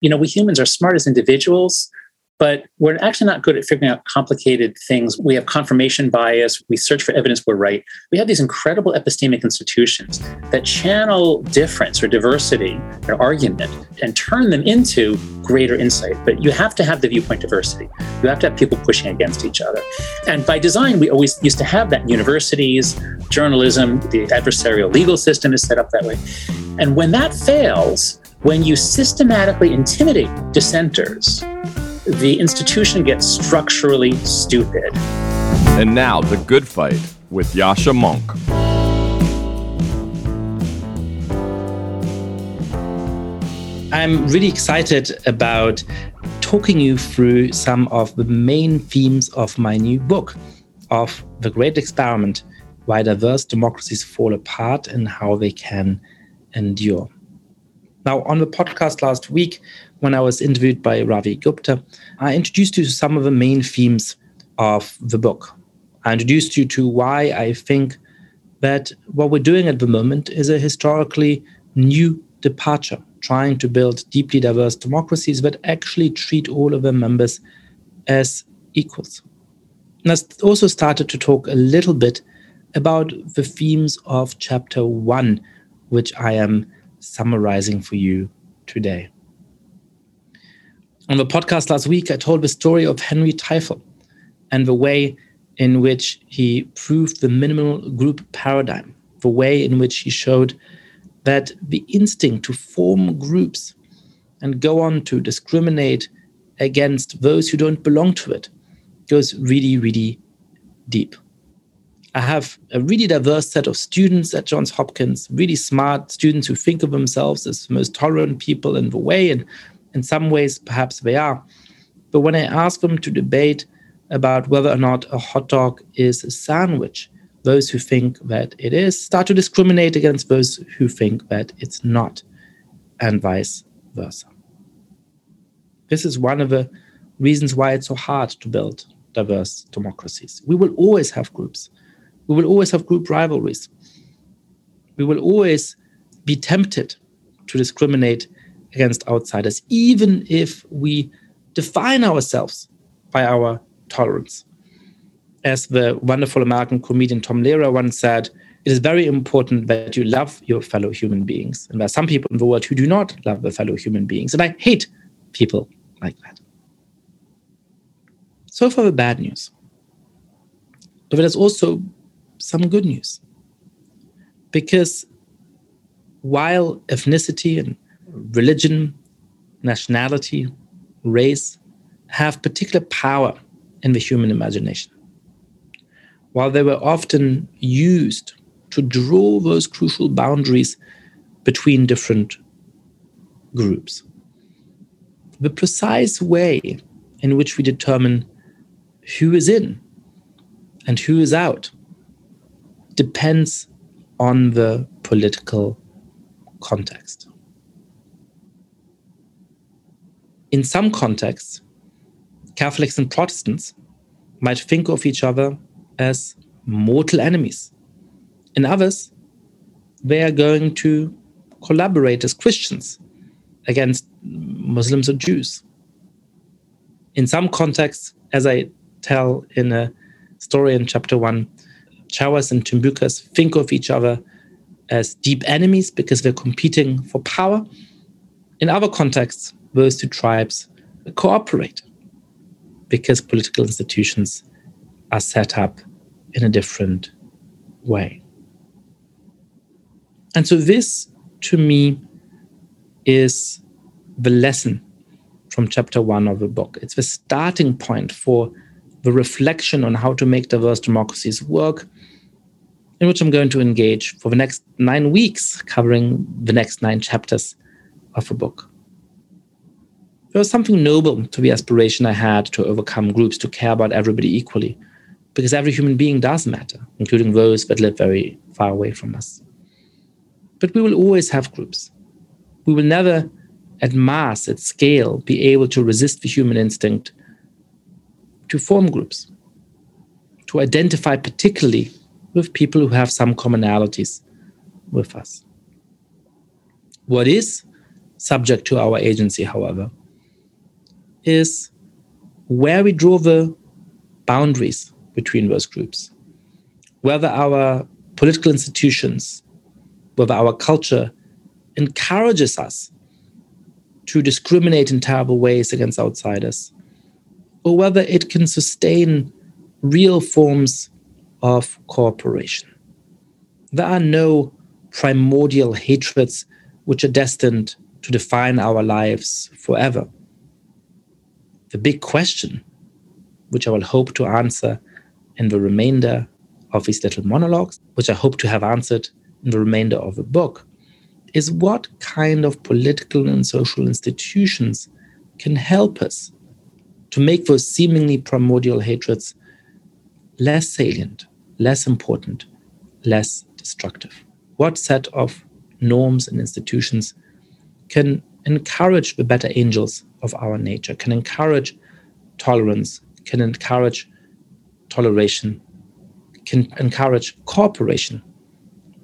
You know, we humans are smart as individuals, but we're actually not good at figuring out complicated things. We have confirmation bias. We search for evidence we're right. We have these incredible epistemic institutions that channel difference or diversity or argument and turn them into greater insight. But you have to have the viewpoint diversity. You have to have people pushing against each other. And by design, we always used to have that in universities, journalism, the adversarial legal system is set up that way. And when that fails, when you systematically intimidate dissenters, the institution gets structurally stupid. And now, The Good Fight with Yascha Mounk. I'm really excited about talking you through some of the main themes of my new book, of The Great Experiment Why Diverse Democracies Fall Apart and How They Can Endure. Now, on the podcast last week, when I was interviewed by Ravi Gupta, I introduced you to some of the main themes of the book. I introduced you to why I think that what we're doing at the moment is a historically new departure, trying to build deeply diverse democracies that actually treat all of their members as equals. And I also started to talk a little bit about the themes of chapter one, which I am summarizing for you today. On the podcast last week, I told the story of Henry Tajfel and the way in which he proved the minimal group paradigm, the way in which he showed that the instinct to form groups and go on to discriminate against those who don't belong to it goes really, really deep. I have a really diverse set of students at Johns Hopkins, really smart students who think of themselves as the most tolerant people in the way, and in some ways, perhaps they are. But when I ask them to debate about whether or not a hot dog is a sandwich, those who think that it is start to discriminate against those who think that it's not, and vice versa. This is one of the reasons why it's so hard to build diverse democracies. We will always have groups we will always have group rivalries. We will always be tempted to discriminate against outsiders, even if we define ourselves by our tolerance. As the wonderful American comedian Tom Lehrer once said, it is very important that you love your fellow human beings. And there are some people in the world who do not love their fellow human beings. And I hate people like that. So for the bad news. But there's also some good news. Because while ethnicity and religion, nationality, race have particular power in the human imagination, while they were often used to draw those crucial boundaries between different groups, the precise way in which we determine who is in and who is out depends on the political context. In some contexts, Catholics and Protestants might think of each other as mortal enemies. In others, they are going to collaborate as Christians against Muslims or Jews. In some contexts, as I tell in a story in chapter one, Chewas and Tumbukas think of each other as deep enemies because they're competing for power. In other contexts, those two tribes cooperate because political institutions are set up in a different way. And so, this to me is the lesson from chapter one of the book. It's the starting point for the reflection on how to make diverse democracies work in which I'm going to engage for the next nine weeks, covering the next nine chapters of a book. there was something noble to the aspiration I had to overcome groups, to care about everybody equally, because every human being does matter, including those that live very far away from us. But we will always have groups. We will never, at mass, at scale, be able to resist the human instinct to form groups, to identify particularly with people who have some commonalities with us. What is subject to our agency, however, is where we draw the boundaries between those groups, whether our political institutions, whether our culture encourages us to discriminate in terrible ways against outsiders, or whether it can sustain real forms of cooperation. There are no primordial hatreds which are destined to define our lives forever. The big question, which I will hope to answer in the remainder of these little monologues, which I hope to have answered in the remainder of the book, is what kind of political and social institutions can help us to make those seemingly primordial hatreds less salient, less important, less destructive? What set of norms and institutions can encourage the better angels of our nature, can encourage tolerance, can encourage toleration, can encourage cooperation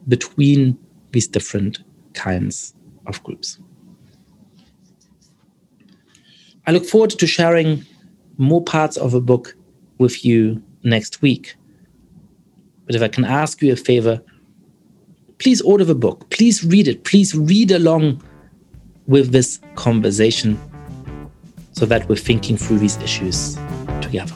between these different kinds of groups. I look forward to sharing more parts of the book with you next week. But if I can ask you a favor, please order the book. Please read it. Please read along with this conversation so that we're thinking through these issues together.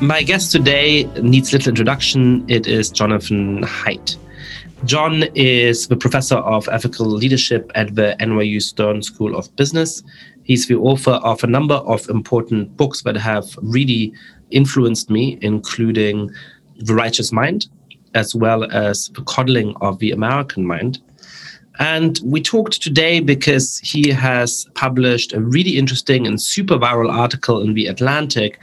My guest today needs little introduction. It is Jonathan Haidt. John is the professor of ethical leadership at the NYU Stern School of Business. He's the author of a number of important books that have really influenced me, including The Righteous Mind, as well as The Coddling of the American Mind. And we talked today because he has published a really interesting and super viral article in The Atlantic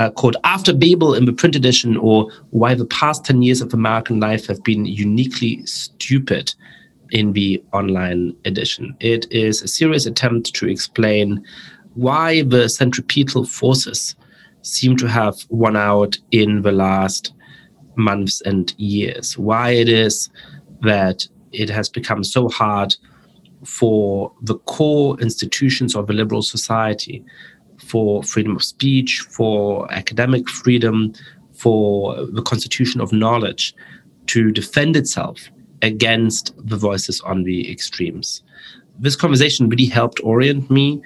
uh, called After Babel in the print edition, or Why the Past 10 Years of American Life Have Been Uniquely Stupid in the online edition. It is a serious attempt to explain why the centripetal forces seem to have won out in the last months and years, why it is that it has become so hard for the core institutions of a liberal society, for freedom of speech, for academic freedom, for the constitution of knowledge to defend itself against the voices on the extremes. This conversation really helped orient me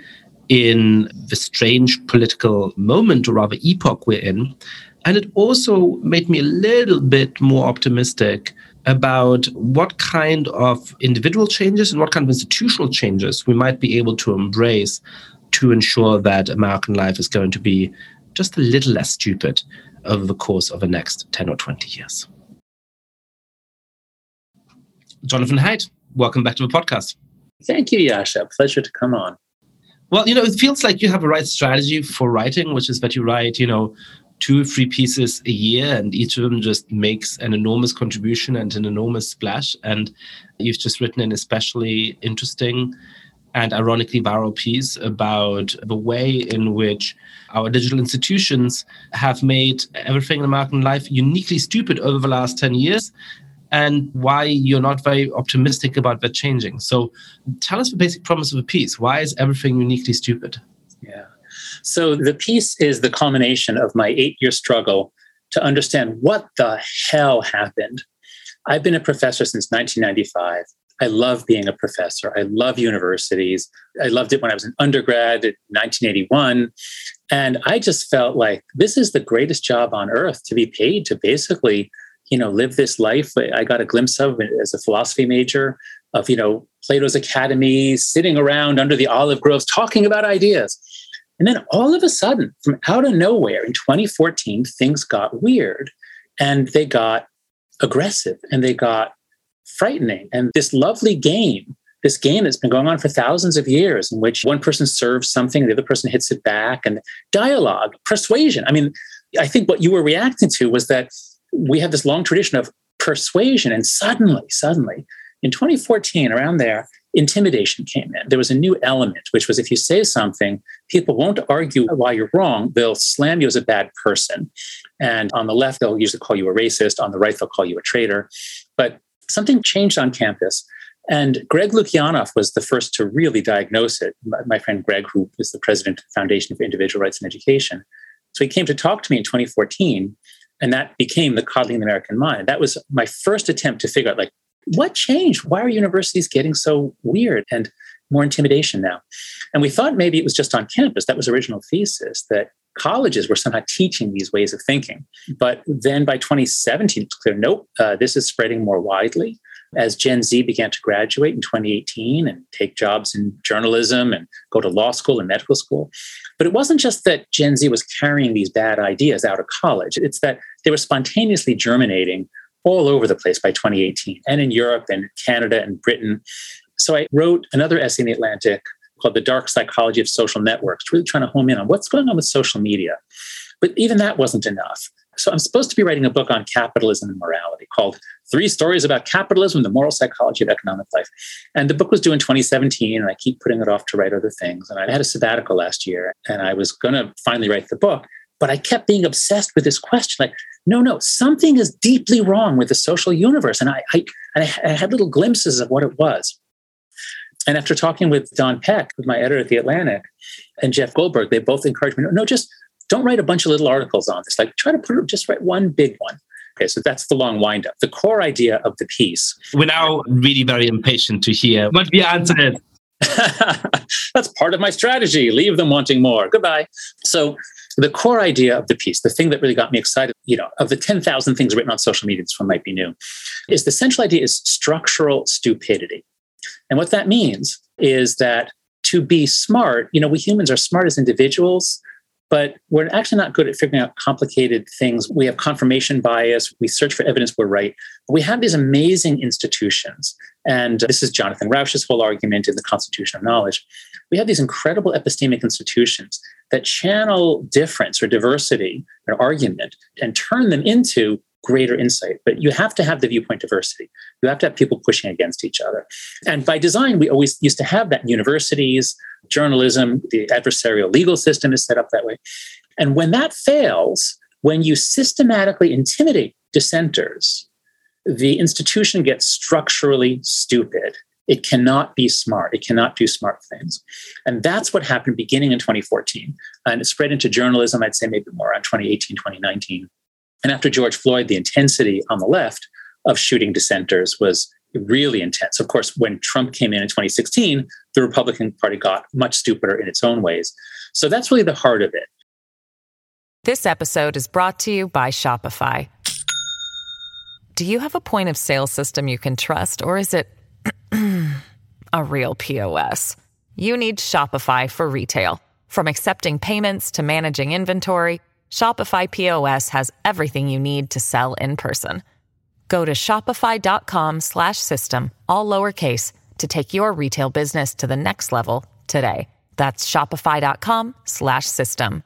in the strange political moment, or rather epoch we're in. And it also made me a little bit more optimistic about what kind of individual changes and what kind of institutional changes we might be able to embrace to ensure that American life is going to be just a little less stupid over the course of the next 10 or 20 years. Jonathan Haidt, welcome back to the podcast. Thank you, Yascha. Pleasure to come on. Well, you know, it feels like you have a right strategy for writing, which is that you write, you know, two or three pieces a year, and each of them just makes an enormous contribution and an enormous splash. And you've just written an especially interesting and ironically viral piece about the way in which our digital institutions have made everything in American life uniquely stupid over the last 10 years and why you're not very optimistic about that changing. So tell us the basic premise of the piece. Why is everything uniquely stupid? Yeah. So the piece is the culmination of my eight year struggle to understand what the hell happened. I've been a professor since 1995. I love being a professor. I love universities. I loved it when I was an undergrad in 1981. And I just felt like this is the greatest job on earth to be paid to basically you know live this life i got a glimpse of it as a philosophy major of you know plato's academy sitting around under the olive groves talking about ideas And then all of a sudden, from out of nowhere in 2014, things got weird and they got aggressive and they got frightening. And this lovely game, this game that's been going on for thousands of years, in which one person serves something, the other person hits it back, and dialogue, persuasion. I mean, I think what you were reacting to was that we have this long tradition of persuasion, and suddenly, suddenly, in 2014, around there, intimidation came in. There was a new element, which was if you say something, people won't argue why you're wrong. They'll slam you as a bad person. And on the left, they'll usually call you a racist. On the right, they'll call you a traitor. But something changed on campus. And Greg Lukianoff was the first to really diagnose it. My friend Greg, who is the president of the Foundation for Individual Rights and Education. So he came to talk to me in 2014, and that became the Coddling the American Mind. That was my first attempt to figure out, like, what changed? Why are universities getting so weird and more intimidation now? And we thought maybe it was just on campus. That was original thesis that colleges were somehow teaching these ways of thinking. But then by 2017, it's clear, nope, uh, this is spreading more widely. As Gen Z began to graduate in 2018 and take jobs in journalism and go to law school and medical school. But it wasn't just that Gen Z was carrying these bad ideas out of college, it's that they were spontaneously germinating all over the place by 2018 and in Europe and Canada and Britain. So I wrote another essay in the Atlantic called The Dark Psychology of Social Networks, really trying to home in on what's going on with social media. But even that wasn't enough. So I'm supposed to be writing a book on capitalism and morality called Three Stories About Capitalism and the Moral Psychology of Economic Life. And the book was due in 2017, and I keep putting it off to write other things. And I had a sabbatical last year, and I was going to finally write the book. But I kept being obsessed with this question like, no, no, something is deeply wrong with the social universe. And I, I, and I had little glimpses of what it was. And after talking with Don Peck, with my editor at The Atlantic, and Jeff Goldberg, they both encouraged me, no, just don't write a bunch of little articles on this. Like try to put just write one big one. Okay, so that's the long windup. The core idea of the piece. We're now really very impatient to hear what the answer is. that's part of my strategy. Leave them wanting more. Goodbye. So the core idea of the piece, the thing that really got me excited, you know, of the 10,000 things written on social media, this one might be new, is the central idea is structural stupidity. And what that means is that to be smart, you know, we humans are smart as individuals, but we're actually not good at figuring out complicated things. We have confirmation bias. We search for evidence we're right. We have these amazing institutions. And this is Jonathan Rauch's whole argument in The Constitution of Knowledge. We have these incredible epistemic institutions that channel difference or diversity or argument and turn them into greater insight. But you have to have the viewpoint diversity. You have to have people pushing against each other. And by design, we always used to have that in universities, journalism, the adversarial legal system is set up that way. And when that fails, when you systematically intimidate dissenters, the institution gets structurally stupid. It cannot be smart. It cannot do smart things. And that's what happened beginning in 2014. And it spread into journalism, I'd say maybe more around 2018, 2019. And after George Floyd, the intensity on the left of shooting dissenters was really intense. Of course, when Trump came in in 2016, the Republican Party got much stupider in its own ways. So that's really the heart of it. This episode is brought to you by Shopify. Do you have a point of sale system you can trust, or is it a real POS? You need Shopify for retail. From accepting payments to managing inventory, Shopify POS has everything you need to sell in person. Go to shopify.com/system all lowercase to take your retail business to the next level today. That's shopify.com/system.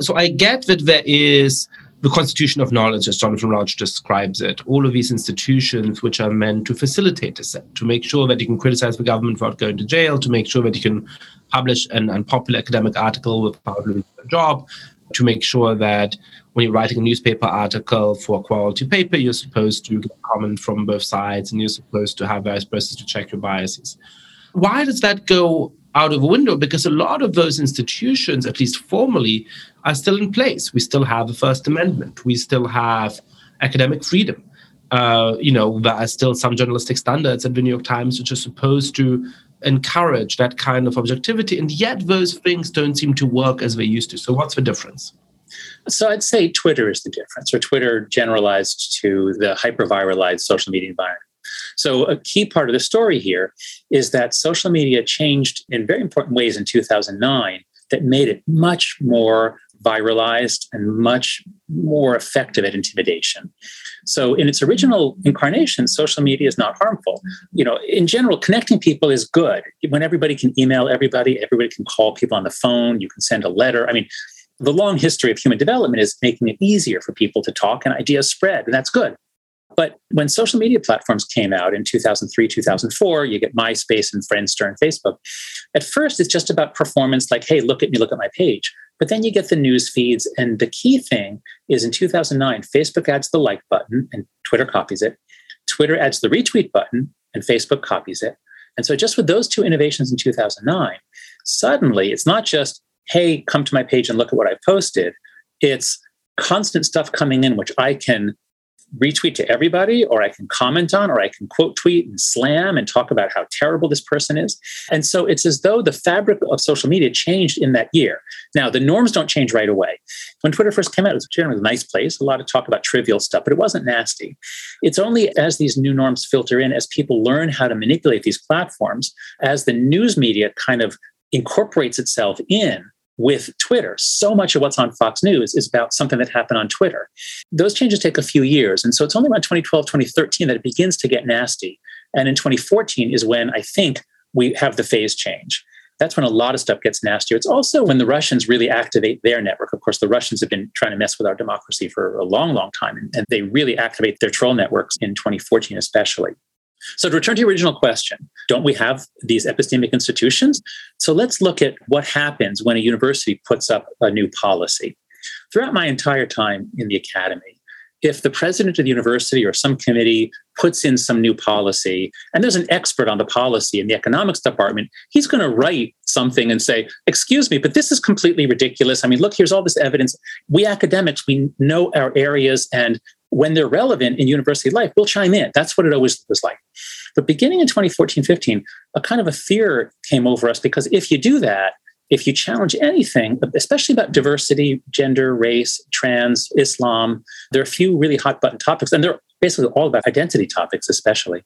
So I get that there is the constitution of knowledge, as Jonathan Rauch describes it, all of these institutions which are meant to facilitate dissent, to make sure that you can criticize the government without going to jail, to make sure that you can publish an unpopular academic article without losing your job, to make sure that when you're writing a newspaper article for a quality paper, you're supposed to get comment from both sides and you're supposed to have various processes to check your biases. Why does that go out of a window? Because a lot of those institutions, at least formally, are still in place. We still have the First Amendment. We still have academic freedom. Uh, you know, there are still some journalistic standards at the New York Times which are supposed to encourage that kind of objectivity. And yet those things don't seem to work as they used to. So what's the difference? So I'd say Twitter is the difference, or Twitter generalized to the hyper-viralized social media environment. So a key part of the story here is that social media changed in very important ways in 2009 that made it much more viralized and much more effective at intimidation. So in its original incarnation, social media is not harmful. You know, in general, connecting people is good. When everybody can email everybody, everybody can call people on the phone, you can send a letter. I mean, the long history of human development is making it easier for people to talk and ideas spread, and that's good. But when social media platforms came out in 2003, 2004, you get MySpace and Friendster and Facebook. At first, it's just about performance, like, hey, look at me, look at my page. But then you get the news feeds. And the key thing is in 2009, Facebook adds the like button and Twitter copies it. Twitter adds the retweet button and Facebook copies it. And so, just with those two innovations in 2009, suddenly it's not just, hey, come to my page and look at what I've posted. It's constant stuff coming in, which I can retweet to everybody, or I can comment on, or I can quote tweet and slam and talk about how terrible this person is. And so it's as though the fabric of social media changed in that year. Now, the norms don't change right away. When Twitter first came out, it was generally a nice place, a lot of talk about trivial stuff, but it wasn't nasty. It's only as these new norms filter in, as people learn how to manipulate these platforms, as the news media kind of incorporates itself in with Twitter. So much of what's on Fox News is about something that happened on Twitter. Those changes take a few years. And so it's only around 2012, 2013 that it begins to get nasty. And in 2014 is when I think we have the phase change. That's when a lot of stuff gets nastier. It's also when the Russians really activate their network. Of course, the Russians have been trying to mess with our democracy for a long, long time, and they really activate their troll networks in 2014, especially. So, to return to your original question, don't we have these epistemic institutions? So, let's look at what happens when a university puts up a new policy. Throughout my entire time in the academy, if the president of the university or some committee puts in some new policy and there's an expert on the policy in the economics department, he's going to write something and say, Excuse me, but this is completely ridiculous. I mean, look, here's all this evidence. We academics, we know our areas and when they're relevant in university life, we'll chime in. That's what it always was like. But beginning in 2014 15, a kind of a fear came over us because if you do that, if you challenge anything, especially about diversity, gender, race, trans, Islam, there are a few really hot button topics, and they're basically all about identity topics, especially.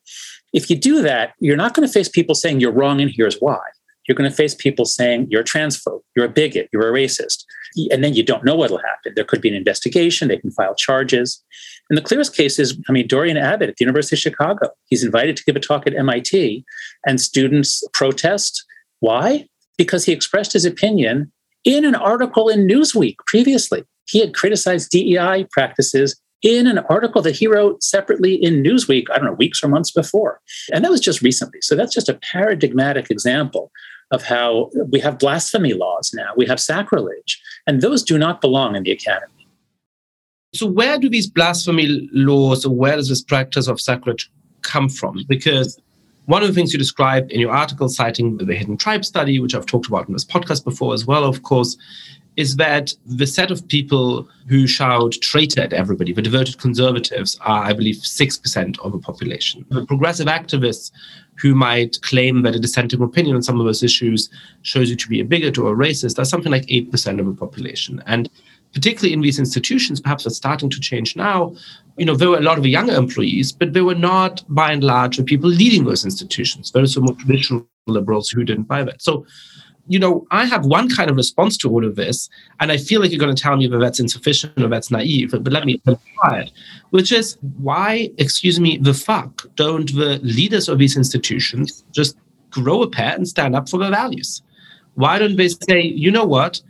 If you do that, you're not going to face people saying you're wrong and here's why. You're going to face people saying you're a transphobe, you're a bigot, you're a racist. And then you don't know what'll happen. There could be an investigation, they can file charges. And the clearest case is, I mean, Dorian Abbott at the University of Chicago. He's invited to give a talk at MIT, and students protest. Why? Because he expressed his opinion in an article in Newsweek previously. He had criticized DEI practices in an article that he wrote separately in Newsweek, I don't know, weeks or months before. And that was just recently. So that's just a paradigmatic example of how we have blasphemy laws now, we have sacrilege, and those do not belong in the academy. So, where do these blasphemy laws or where does this practice of sacrilege come from? Because one of the things you described in your article, citing the Hidden Tribe study, which I've talked about in this podcast before as well, of course, is that the set of people who shout traitor at everybody, the devoted conservatives, are, I believe, 6% of the population. The progressive activists who might claim that a dissenting opinion on some of those issues shows you to be a bigot or a racist are something like 8% of the population. And particularly in these institutions, perhaps that's starting to change now. You know, there were a lot of younger employees, but they were not, by and large, the people leading those institutions. There were more traditional liberals who didn't buy that. So, you know, I have one kind of response to all of this, and I feel like you're going to tell me that that's insufficient or that's naive, but let me try it, which is why, excuse me, the fuck don't the leaders of these institutions just grow a pair and stand up for their values? Why don't they say, you know what?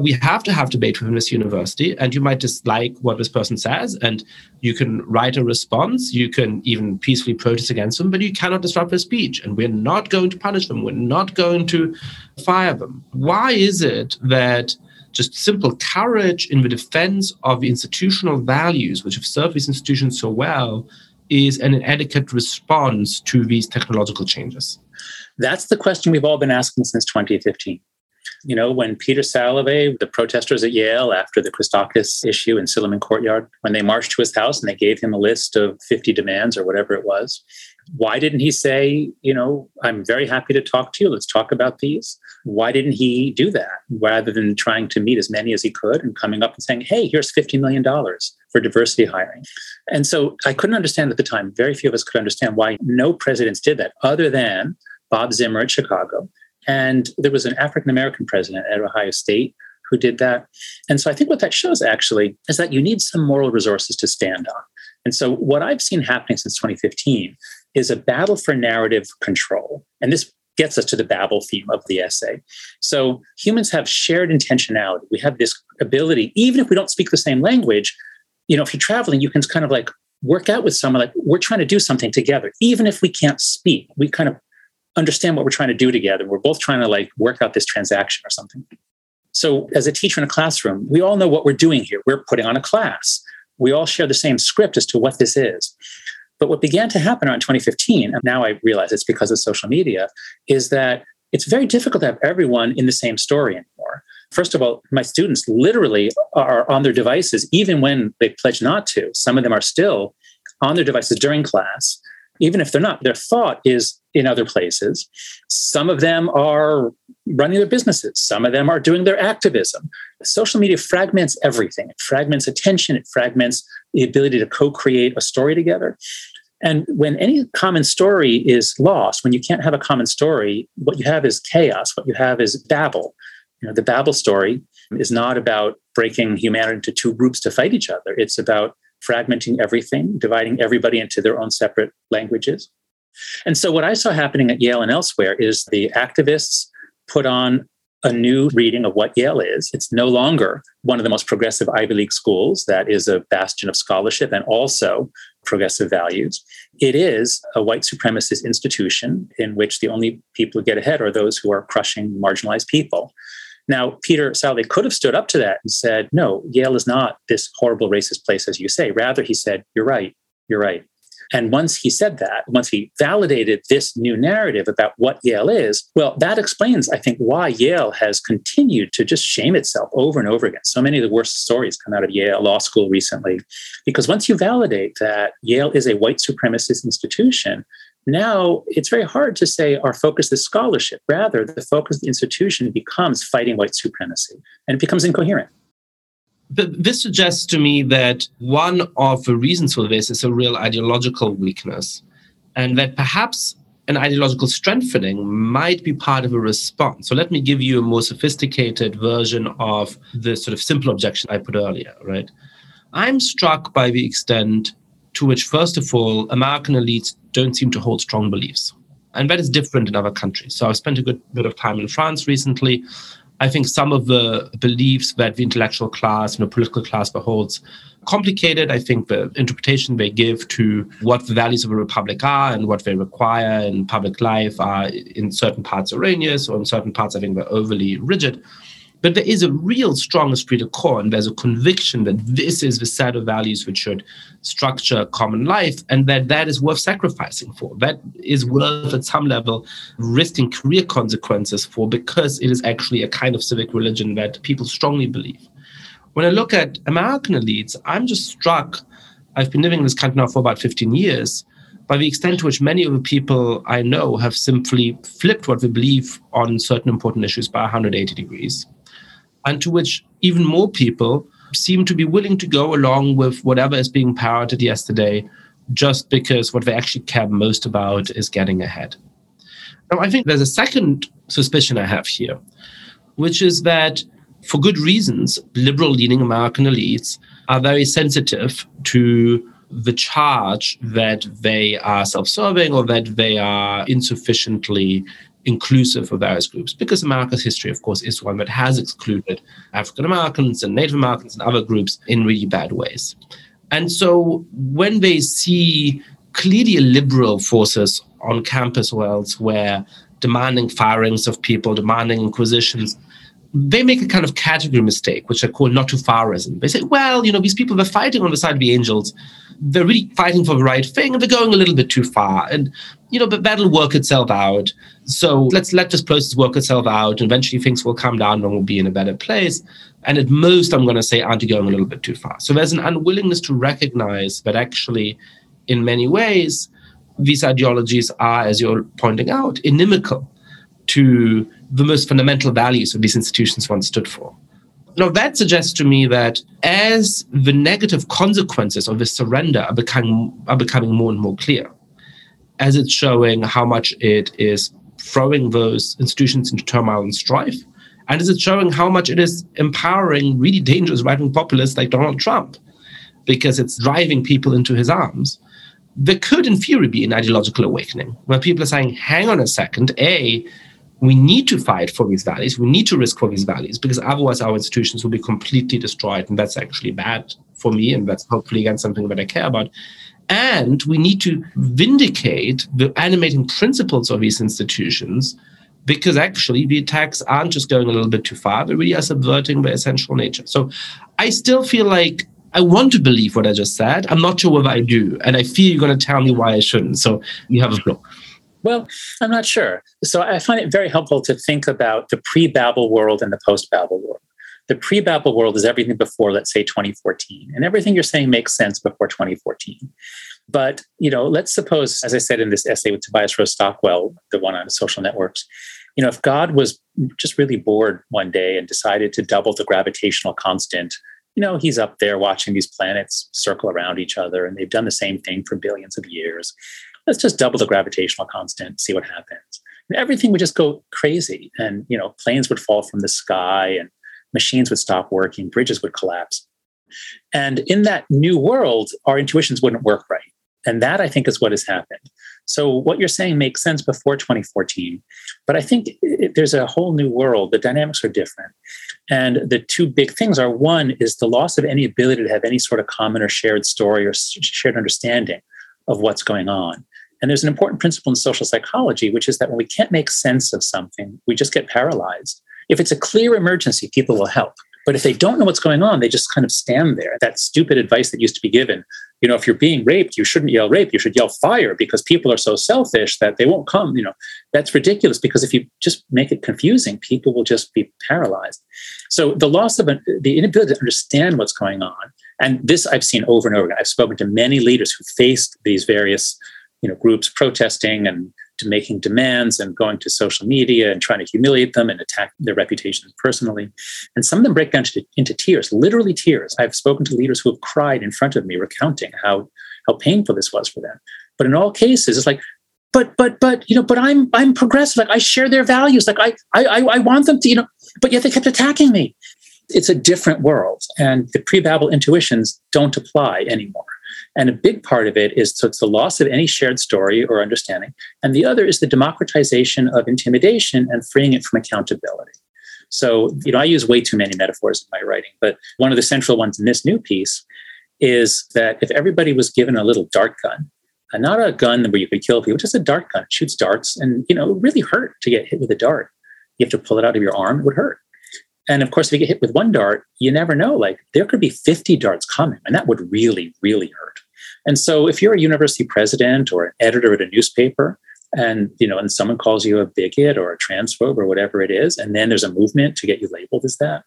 We have to have debate within this university and you might dislike what this person says and you can write a response you can even peacefully protest against them but you cannot disrupt their speech and we're not going to punish them we're not going to fire them. Why is it that just simple courage in the defense of the institutional values which have served these institutions so well is an inadequate response to these technological changes? That's the question we've all been asking since 2015 you know, when Peter Salovey, the protesters at Yale after the Christakis issue in Silliman Courtyard, when they marched to his house and they gave him a list of 50 demands or whatever it was, why didn't he say, you know, I'm very happy to talk to you. Let's talk about these? Why didn't he do that rather than trying to meet as many as he could and coming up and saying, hey, here's $50 million for diversity hiring? And so I couldn't understand at the time, very few of us could understand why no presidents did that other than Bob Zimmer at Chicago And there was an African American president at Ohio State who did that. And so I think what that shows actually is that you need some moral resources to stand on. And so what I've seen happening since 2015 is a battle for narrative control. And this gets us to the Babel theme of the essay. So humans have shared intentionality. We have this ability, even if we don't speak the same language, you know, if you're traveling, you can kind of like work out with someone like we're trying to do something together, even if we can't speak. We kind of understand what we're trying to do together. We're both trying to like work out this transaction or something. So, as a teacher in a classroom, we all know what we're doing here. We're putting on a class. We all share the same script as to what this is. But what began to happen around 2015, and now I realize it's because of social media, is that it's very difficult to have everyone in the same story anymore. First of all, my students literally are on their devices even when they pledge not to. Some of them are still on their devices during class even if they're not, their thought is in other places. Some of them are running their businesses, some of them are doing their activism. Social media fragments everything. It fragments attention, it fragments the ability to co create a story together. And when any common story is lost, when you can't have a common story, what you have is chaos. What you have is Babel. You know, the Babel story is not about breaking humanity into two groups to fight each other. It's about fragmenting everything, dividing everybody into their own separate languages. And so, what I saw happening at Yale and elsewhere is the activists put on a new reading of what Yale is. It's no longer one of the most progressive Ivy League schools that is a bastion of scholarship and also progressive values. It is a white supremacist institution in which the only people who get ahead are those who are crushing marginalized people. Now, Peter Salovey could have stood up to that and said, no, Yale is not this horrible racist place, as you say. Rather, he said, you're right, you're right. And once he said that, once he validated this new narrative about what Yale is, well, that explains, I think, why Yale has continued to just shame itself over and over again. So many of the worst stories come out of Yale Law School recently. Because once you validate that Yale is a white supremacist institution, now it's very hard to say our focus is scholarship. Rather, the focus of the institution becomes fighting white supremacy and it becomes incoherent. But this suggests to me that one of the reasons for this is a real ideological weakness, and that perhaps an ideological strengthening might be part of a response. So let me give you a more sophisticated version of the sort of simple objection I put earlier, right? I'm struck by the extent to which, first of all, American elites don't seem to hold strong beliefs. And that is different in other countries. So I've spent a good bit of time in France recently. I think some of the beliefs that the intellectual class and the political class beholds complicated. I think the interpretation they give to what the values of a republic are and what they require in public life are in certain parts erroneous, or in certain parts I think they're overly rigid. But there is a real strong esprit de corps, and there's a conviction that this is the set of values which should structure common life, and that that is worth sacrificing for. That is worth, at some level, risking career consequences for, because it is actually a kind of civic religion that people strongly believe. When I look at American elites, I'm just struck. I've been living in this country now for about 15 years by the extent to which many of the people I know have simply flipped what they believe on certain important issues by 180 degrees and to which even more people seem to be willing to go along with whatever is being parroted yesterday just because what they actually care most about is getting ahead. Now, I think there's a second suspicion I have here, which is that for good reasons, liberal leaning American elites are very sensitive to the charge that they are self serving or that they are insufficiently inclusive of various groups because America's history, of course, is one that has excluded African Americans and Native Americans and other groups in really bad ways. And so when they see clearly liberal forces on campus or elsewhere demanding firings of people, demanding inquisitions, they make a kind of category mistake, which I call not too farism. They say, well, you know, these people are fighting on the side of the angels. They're really fighting for the right thing, and they're going a little bit too far. And, you know, but that'll work itself out. So let's let this process work itself out. And eventually things will come down and we'll be in a better place. And at most, I'm going to say, aren't you going a little bit too far? So there's an unwillingness to recognize that actually, in many ways, these ideologies are, as you're pointing out, inimical to the most fundamental values of these institutions once stood for. Now, that suggests to me that as the negative consequences of this surrender are becoming, are becoming more and more clear, as it's showing how much it is throwing those institutions into turmoil and strife? And is it showing how much it is empowering really dangerous right wing populists like Donald Trump? Because it's driving people into his arms. There could, in theory, be an ideological awakening where people are saying, hang on a second, A, we need to fight for these values. We need to risk for these values because otherwise our institutions will be completely destroyed. And that's actually bad for me. And that's hopefully, again, something that I care about. And we need to vindicate the animating principles of these institutions because actually the attacks aren't just going a little bit too far, they really are subverting their essential nature. So I still feel like I want to believe what I just said. I'm not sure whether I do. And I feel you're going to tell me why I shouldn't. So you have a floor. Well, I'm not sure. So I find it very helpful to think about the pre Babel world and the post Babel world. The pre Babel world is everything before, let's say, 2014. And everything you're saying makes sense before 2014. But, you know, let's suppose, as I said in this essay with Tobias Rose Stockwell, the one on social networks, you know, if God was just really bored one day and decided to double the gravitational constant, you know, he's up there watching these planets circle around each other and they've done the same thing for billions of years. Let's just double the gravitational constant, see what happens. And everything would just go crazy and, you know, planes would fall from the sky and machines would stop working, bridges would collapse. And in that new world, our intuitions wouldn't work right. And that I think is what has happened. So what you're saying makes sense before 2014, but I think it, there's a whole new world. The dynamics are different. And the two big things are one is the loss of any ability to have any sort of common or shared story or shared understanding of what's going on. And there's an important principle in social psychology, which is that when we can't make sense of something, we just get paralyzed. If it's a clear emergency, people will help. But if they don't know what's going on, they just kind of stand there. That stupid advice that used to be given you know, if you're being raped, you shouldn't yell rape, you should yell fire because people are so selfish that they won't come. You know, that's ridiculous because if you just make it confusing, people will just be paralyzed. So the loss of an, the inability to understand what's going on, and this I've seen over and over again. I've spoken to many leaders who faced these various, you know, groups protesting and to making demands and going to social media and trying to humiliate them and attack their reputations personally. And some of them break down to, into tears, literally tears. I've spoken to leaders who have cried in front of me, recounting how how painful this was for them. But in all cases, it's like, but but but you know, but I'm I'm progressive. Like I share their values. Like I I I want them to you know, but yet they kept attacking me. It's a different world, and the pre-Babel intuitions don't apply anymore. And a big part of it is so it's the loss of any shared story or understanding. And the other is the democratization of intimidation and freeing it from accountability. So, you know, I use way too many metaphors in my writing, but one of the central ones in this new piece is that if everybody was given a little dart gun, and not a gun where you could kill people, just a dart gun, it shoots darts, and you know, it really hurt to get hit with a dart. You have to pull it out of your arm, it would hurt. And of course, if you get hit with one dart, you never know. Like there could be 50 darts coming, and that would really, really hurt. And so if you're a university president or an editor at a newspaper, and you know, and someone calls you a bigot or a transphobe or whatever it is, and then there's a movement to get you labeled as that,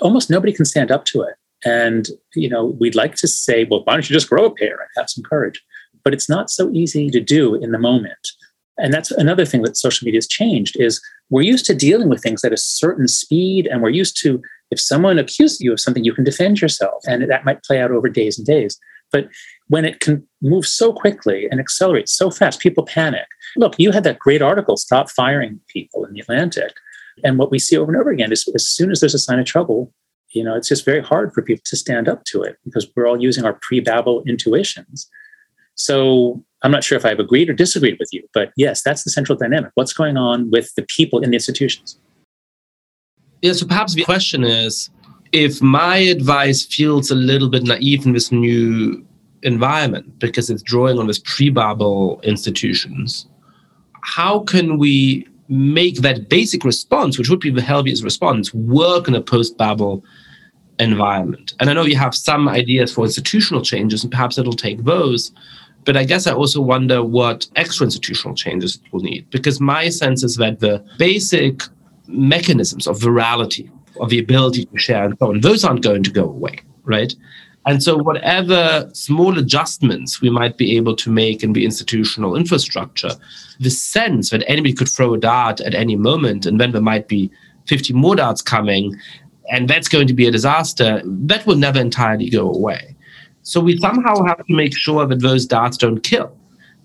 almost nobody can stand up to it. And you know, we'd like to say, well, why don't you just grow a pair and have some courage? But it's not so easy to do in the moment. And that's another thing that social media has changed is we're used to dealing with things at a certain speed and we're used to if someone accuses you of something you can defend yourself and that might play out over days and days. But when it can move so quickly and accelerate so fast people panic. Look you had that great article stop firing people in the atlantic. And what we see over and over again is as soon as there's a sign of trouble you know it's just very hard for people to stand up to it because we're all using our pre-babel intuitions so I'm not sure if I've agreed or disagreed with you, but yes, that's the central dynamic. What's going on with the people in the institutions? Yeah, so perhaps the question is if my advice feels a little bit naive in this new environment because it's drawing on this pre Babel institutions, how can we make that basic response, which would be the healthiest response, work in a post Babel environment? And I know you have some ideas for institutional changes, and perhaps it'll take those. But I guess I also wonder what extra institutional changes it will need, because my sense is that the basic mechanisms of virality, of the ability to share and so on, those aren't going to go away, right? And so, whatever small adjustments we might be able to make in the institutional infrastructure, the sense that anybody could throw a dart at any moment and then there might be 50 more darts coming, and that's going to be a disaster, that will never entirely go away. So we somehow have to make sure that those darts don't kill.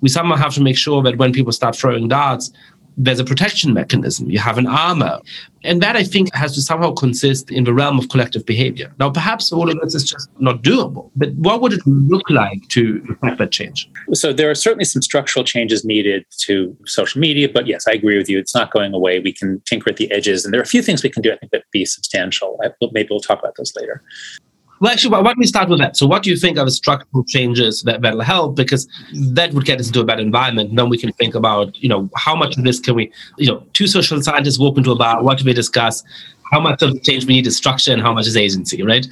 We somehow have to make sure that when people start throwing darts, there's a protection mechanism, you have an armor. And that I think has to somehow consist in the realm of collective behavior. Now, perhaps all of this is just not doable, but what would it look like to effect that change? So, there are certainly some structural changes needed to social media, but yes, I agree with you. It's not going away. We can tinker at the edges, and there are a few things we can do, I think, that be substantial. Maybe we'll talk about those later. Well, actually, why don't we start with that? So, what do you think are the structural changes that that'll help? Because that would get us into a better environment. Then we can think about, you know, how much of this can we, you know, two social scientists walk into a bar. What do we discuss? How much of the change we need is structure, and how much is agency, right?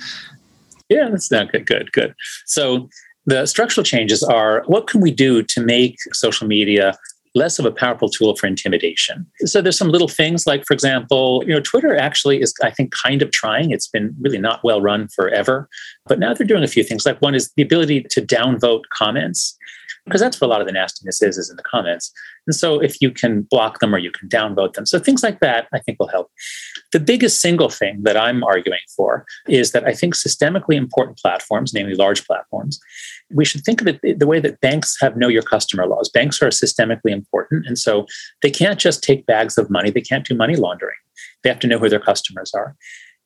Yeah, that's not good. Good, good. So, the structural changes are what can we do to make social media less of a powerful tool for intimidation. So there's some little things like, for example, you know, Twitter actually is, I think, kind of trying. It's been really not well run forever, but now they're doing a few things. Like one is the ability to downvote comments because that's where a lot of the nastiness is is in the comments. And so if you can block them or you can downvote them. So things like that i think will help. The biggest single thing that i'm arguing for is that i think systemically important platforms namely large platforms we should think of it the way that banks have know your customer laws. Banks are systemically important. And so they can't just take bags of money. They can't do money laundering. They have to know who their customers are.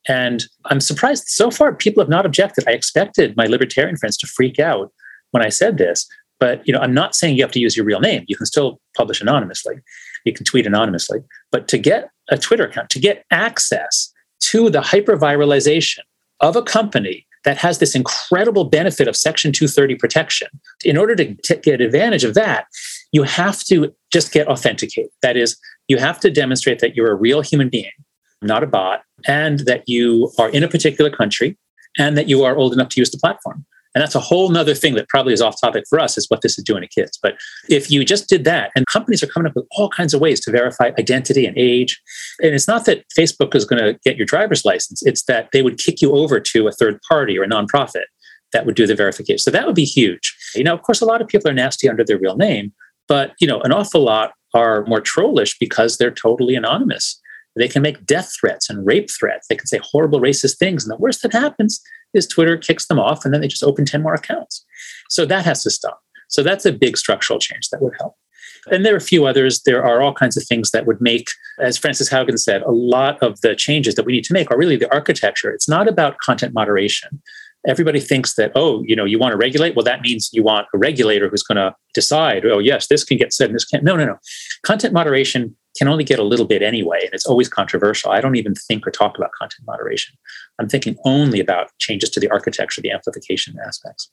And i'm surprised so far people have not objected. I expected my libertarian friends to freak out when I said this, but you know, I'm not saying you have to use your real name. You can still publish anonymously. You can tweet anonymously. But to get a Twitter account, to get access to the hyperviralization of a company that has this incredible benefit of Section 230 protection, in order to t- get advantage of that, you have to just get authenticated. That is, you have to demonstrate that you're a real human being, not a bot, and that you are in a particular country and that you are old enough to use the platform. And that's a whole nother thing that probably is off topic for us is what this is doing to kids. But if you just did that, and companies are coming up with all kinds of ways to verify identity and age. And it's not that Facebook is going to get your driver's license, it's that they would kick you over to a third party or a nonprofit that would do the verification. So that would be huge. You know, of course, a lot of people are nasty under their real name, but you know, an awful lot are more trollish because they're totally anonymous. They can make death threats and rape threats. They can say horrible racist things. And the worst that happens is Twitter kicks them off and then they just open 10 more accounts. So that has to stop. So that's a big structural change that would help. And there are a few others. There are all kinds of things that would make, as Frances Haugen said, a lot of the changes that we need to make are really the architecture. It's not about content moderation. Everybody thinks that, oh, you know, you want to regulate? Well, that means you want a regulator who's going to decide, oh, yes, this can get said and this can't. No, no, no. Content moderation can only get a little bit anyway, and it's always controversial. I don't even think or talk about content moderation. I'm thinking only about changes to the architecture, the amplification aspects.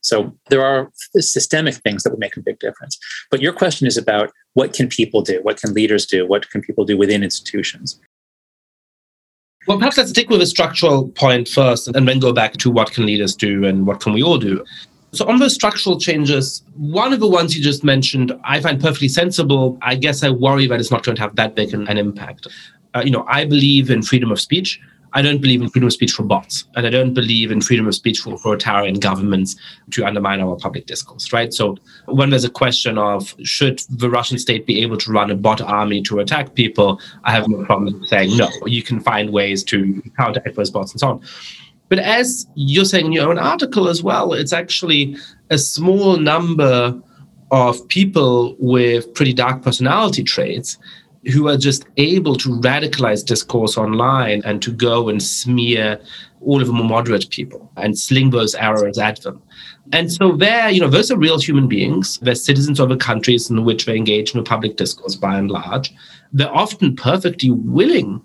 So there are systemic things that would make a big difference. But your question is about what can people do? What can leaders do? What can people do within institutions? Well, perhaps let's stick with the structural point first and then go back to what can leaders do and what can we all do. So, on those structural changes, one of the ones you just mentioned, I find perfectly sensible. I guess I worry that it's not going to have that big an, an impact. Uh, you know, I believe in freedom of speech. I don't believe in freedom of speech for bots, and I don't believe in freedom of speech for authoritarian governments to undermine our public discourse, right? So when there's a question of should the Russian state be able to run a bot army to attack people, I have no problem saying no. You can find ways to counteract those bots and so on. But as you're saying in your own article as well, it's actually a small number of people with pretty dark personality traits who are just able to radicalize discourse online and to go and smear all of the more moderate people and sling those arrows at them. And so there, you know, those are real human beings. They're citizens of the countries in which they engage in public discourse by and large. They're often perfectly willing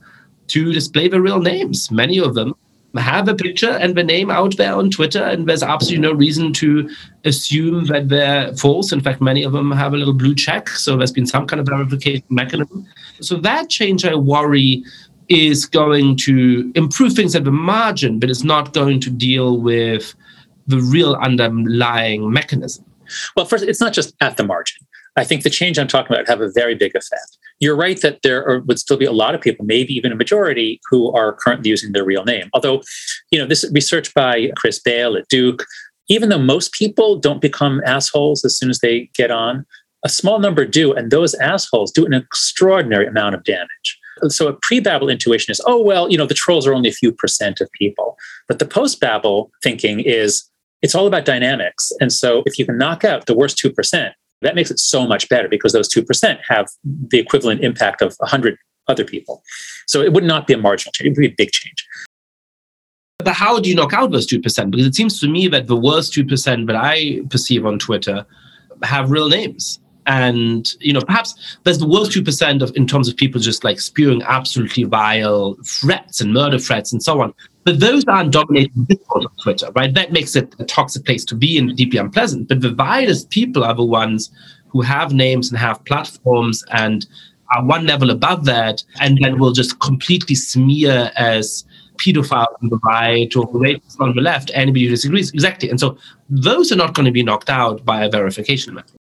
to display their real names. Many of them have a picture and the name out there on Twitter, and there's absolutely no reason to assume that they're false. In fact, many of them have a little blue check, so there's been some kind of verification mechanism. So that change, I worry, is going to improve things at the margin, but it's not going to deal with the real underlying mechanism. Well, first, it's not just at the margin. I think the change I'm talking about have a very big effect. You're right that there are, would still be a lot of people, maybe even a majority, who are currently using their real name. Although, you know, this research by Chris Bail at Duke, even though most people don't become assholes as soon as they get on, a small number do, and those assholes do an extraordinary amount of damage. So a pre-Babel intuition is, oh well, you know, the trolls are only a few percent of people. But the post-Babel thinking is it's all about dynamics. And so if you can knock out the worst 2%, That makes it so much better because those 2% have the equivalent impact of 100 other people. So it would not be a marginal change, it would be a big change. But how do you knock out those 2%? Because it seems to me that the worst 2% that I perceive on Twitter have real names. And, you know, perhaps there's the worst 2% of in terms of people just like spewing absolutely vile threats and murder threats and so on. But those aren't dominating discourse on Twitter, right? That makes it a toxic place to be and deeply unpleasant. But the vilest people are the ones who have names and have platforms and are one level above that, and then will just completely smear as pedophile on the right or rapist on the left, anybody who disagrees. Exactly. And so those are not going to be knocked out by a verification method.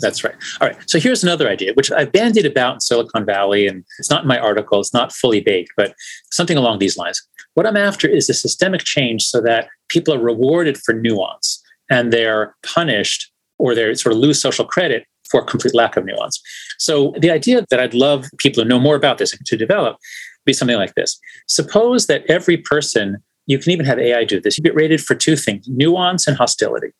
That's right. All right. So here's another idea, which I've bandied about in Silicon Valley, and it's not in my article, it's not fully baked, but something along these lines. What I'm after is a systemic change so that people are rewarded for nuance and they're punished or they sort of lose social credit for complete lack of nuance. So the idea that I'd love people to know more about this and to develop be something like this. Suppose that every person, you can even have AI do this, you get rated for two things nuance and hostility.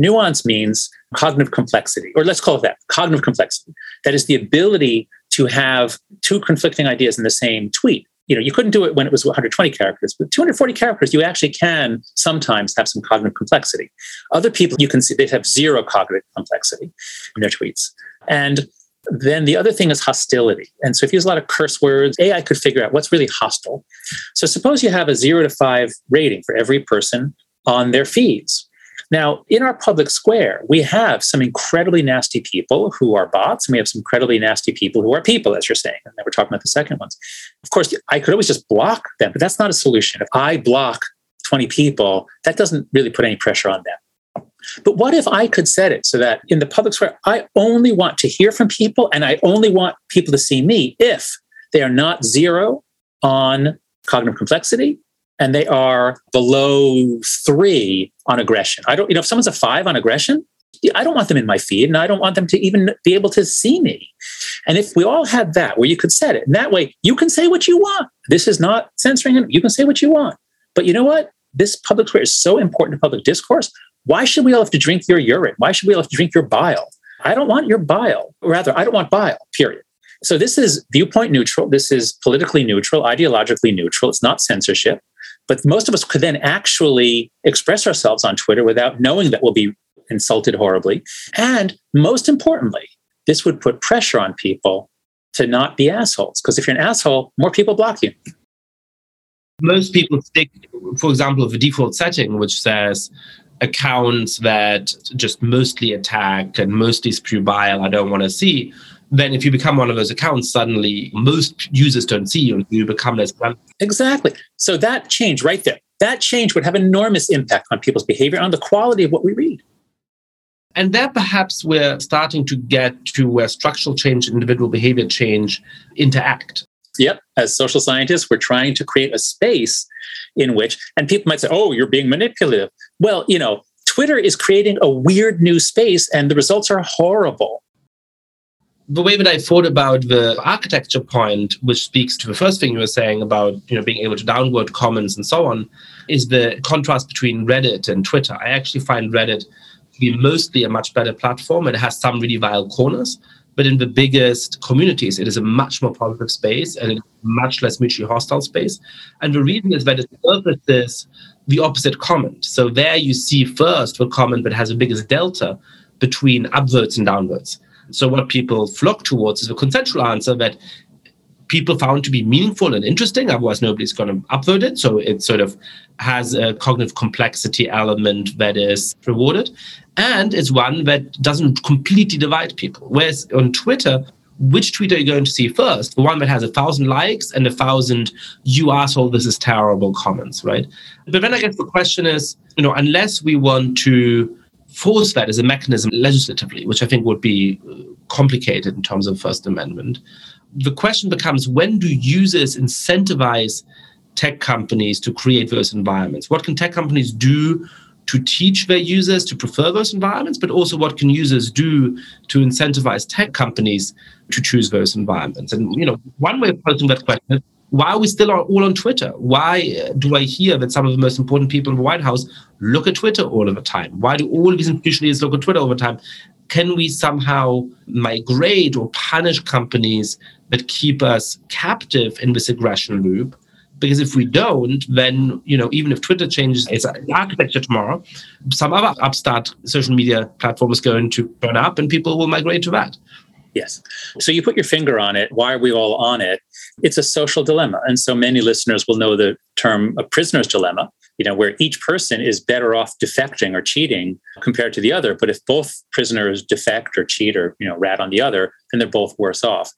Nuance means cognitive complexity, or let's call it that cognitive complexity. That is the ability to have two conflicting ideas in the same tweet. You know you couldn't do it when it was 120 characters but 240 characters you actually can sometimes have some cognitive complexity. Other people you can see they have zero cognitive complexity in their tweets. And then the other thing is hostility. And so if you use a lot of curse words ai could figure out what's really hostile. So suppose you have a zero to five rating for every person on their feeds now, in our public square, we have some incredibly nasty people who are bots, and we have some incredibly nasty people who are people, as you're saying. And then we're talking about the second ones. Of course, I could always just block them, but that's not a solution. If I block 20 people, that doesn't really put any pressure on them. But what if I could set it so that in the public square, I only want to hear from people and I only want people to see me if they are not zero on cognitive complexity and they are below three on aggression. I don't, you know, if someone's a five on aggression, I don't want them in my feed and I don't want them to even be able to see me. And if we all had that where you could set it, and that way you can say what you want. This is not censoring. You can say what you want. But you know what? This public square is so important to public discourse. Why should we all have to drink your urine? Why should we all have to drink your bile? I don't want your bile. Rather, I don't want bile, period. So this is viewpoint neutral. This is politically neutral, ideologically neutral. It's not censorship. But most of us could then actually express ourselves on Twitter without knowing that we'll be insulted horribly. And most importantly, this would put pressure on people to not be assholes. Because if you're an asshole, more people block you. Most people stick, for example, with the default setting, which says accounts that just mostly attack and mostly spew bile I don't want to see then if you become one of those accounts, suddenly most users don't see you and you become less relevant. Exactly. So that change right there, that change would have enormous impact on people's behavior, on the quality of what we read. And there perhaps we're starting to get to where structural change and individual behavior change interact. Yep. As social scientists, we're trying to create a space in which, and people might say, oh, you're being manipulative. Well, you know, Twitter is creating a weird new space and the results are horrible the way that I thought about the architecture point, which speaks to the first thing you were saying about you know being able to download comments and so on, is the contrast between Reddit and Twitter. I actually find Reddit to be mostly a much better platform. It has some really vile corners, but in the biggest communities, it is a much more positive space and a much less mutually hostile space. And the reason is that it surfaces the opposite comment. So there you see first the comment that has the biggest delta between upvotes and downvotes. So what people flock towards is a consensual answer that people found to be meaningful and interesting. Otherwise, nobody's going to upvote it. So it sort of has a cognitive complexity element that is rewarded. And it's one that doesn't completely divide people. Whereas on Twitter, which tweet are you going to see first? The one that has a thousand likes and a thousand "you asshole, this is terrible" comments, right? But then I guess the question is, you know, unless we want to force that as a mechanism legislatively, which I think would be uh, complicated in terms of First Amendment. The question becomes when do users incentivize tech companies to create those environments? What can tech companies do to teach their users to prefer those environments, but also what can users do to incentivize tech companies to choose those environments? And you know, one way of posing that question is why are we still all on Twitter? Why uh, do I hear that some of the most important people in the White House look at Twitter all of the time? Why do all these institutional leaders look at Twitter all the time? can we somehow migrate or punish companies that keep us captive in this aggression loop? Because if we don't, then you know, even if Twitter changes its architecture tomorrow, some other upstart social media platform is going to burn up, and people will migrate to that. Yes. So you put your finger on it. Why are we all on it? It's a social dilemma. And so many listeners will know the term a prisoner's dilemma, you know, where each person is better off defecting or cheating compared to the other. But if both prisoners defect or cheat or, you know, rat on the other, then they're both worse off.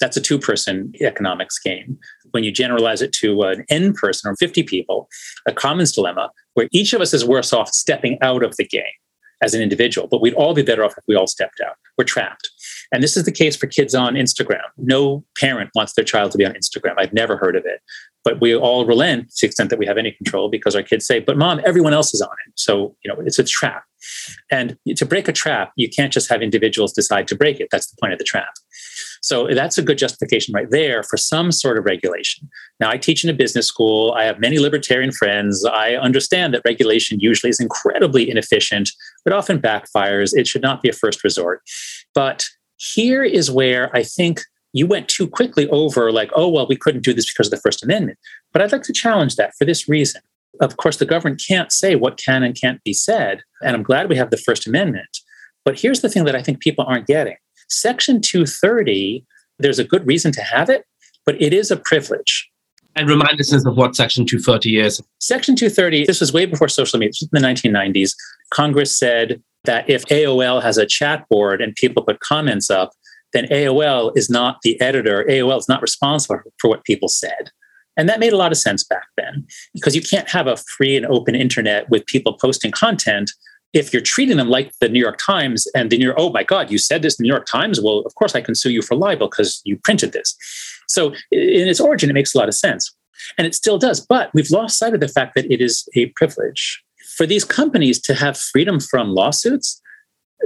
That's a two person economics game. When you generalize it to an N person or 50 people, a commons dilemma, where each of us is worse off stepping out of the game as an individual, but we'd all be better off if we all stepped out. We're trapped. And this is the case for kids on Instagram. No parent wants their child to be on Instagram. I've never heard of it. But we all relent to the extent that we have any control because our kids say, but mom, everyone else is on it. So, you know, it's a trap. And to break a trap, you can't just have individuals decide to break it. That's the point of the trap. So that's a good justification right there for some sort of regulation. Now, I teach in a business school. I have many libertarian friends. I understand that regulation usually is incredibly inefficient, but often backfires. It should not be a first resort. But here is where I think you went too quickly over, like, oh, well, we couldn't do this because of the First Amendment. But I'd like to challenge that for this reason. Of course, the government can't say what can and can't be said. And I'm glad we have the First Amendment. But here's the thing that I think people aren't getting Section 230, there's a good reason to have it, but it is a privilege. And remind us of what Section 230 is. Section 230, this was way before social media, in the 1990s. Congress said that if AOL has a chat board and people put comments up, then AOL is not the editor. AOL is not responsible for what people said. And that made a lot of sense back then because you can't have a free and open internet with people posting content if you're treating them like the New York Times and then you're, oh my God, you said this in the New York Times. Well, of course I can sue you for libel because you printed this. So in its origin, it makes a lot of sense. And it still does. But we've lost sight of the fact that it is a privilege. For these companies to have freedom from lawsuits,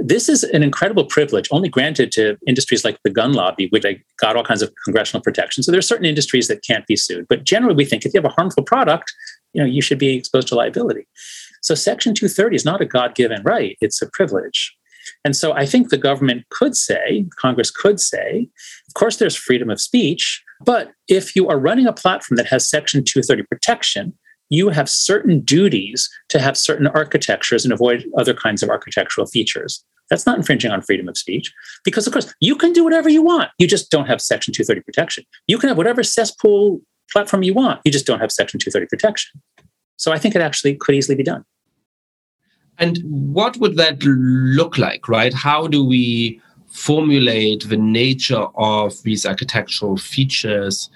this is an incredible privilege only granted to industries like the gun lobby, which got all kinds of congressional protection. So there are certain industries that can't be sued. But generally, we think if you have a harmful product, you know, you should be exposed to liability. So Section 230 is not a God given right, it's a privilege. And so I think the government could say, Congress could say, of course, there's freedom of speech, but if you are running a platform that has Section 230 protection, you have certain duties to have certain architectures and avoid other kinds of architectural features. That's not infringing on freedom of speech because, of course, you can do whatever you want. You just don't have Section 230 protection. You can have whatever cesspool platform you want. You just don't have Section 230 protection. So I think it actually could easily be done. And what would that look like, right? How do we formulate the nature of these architectural features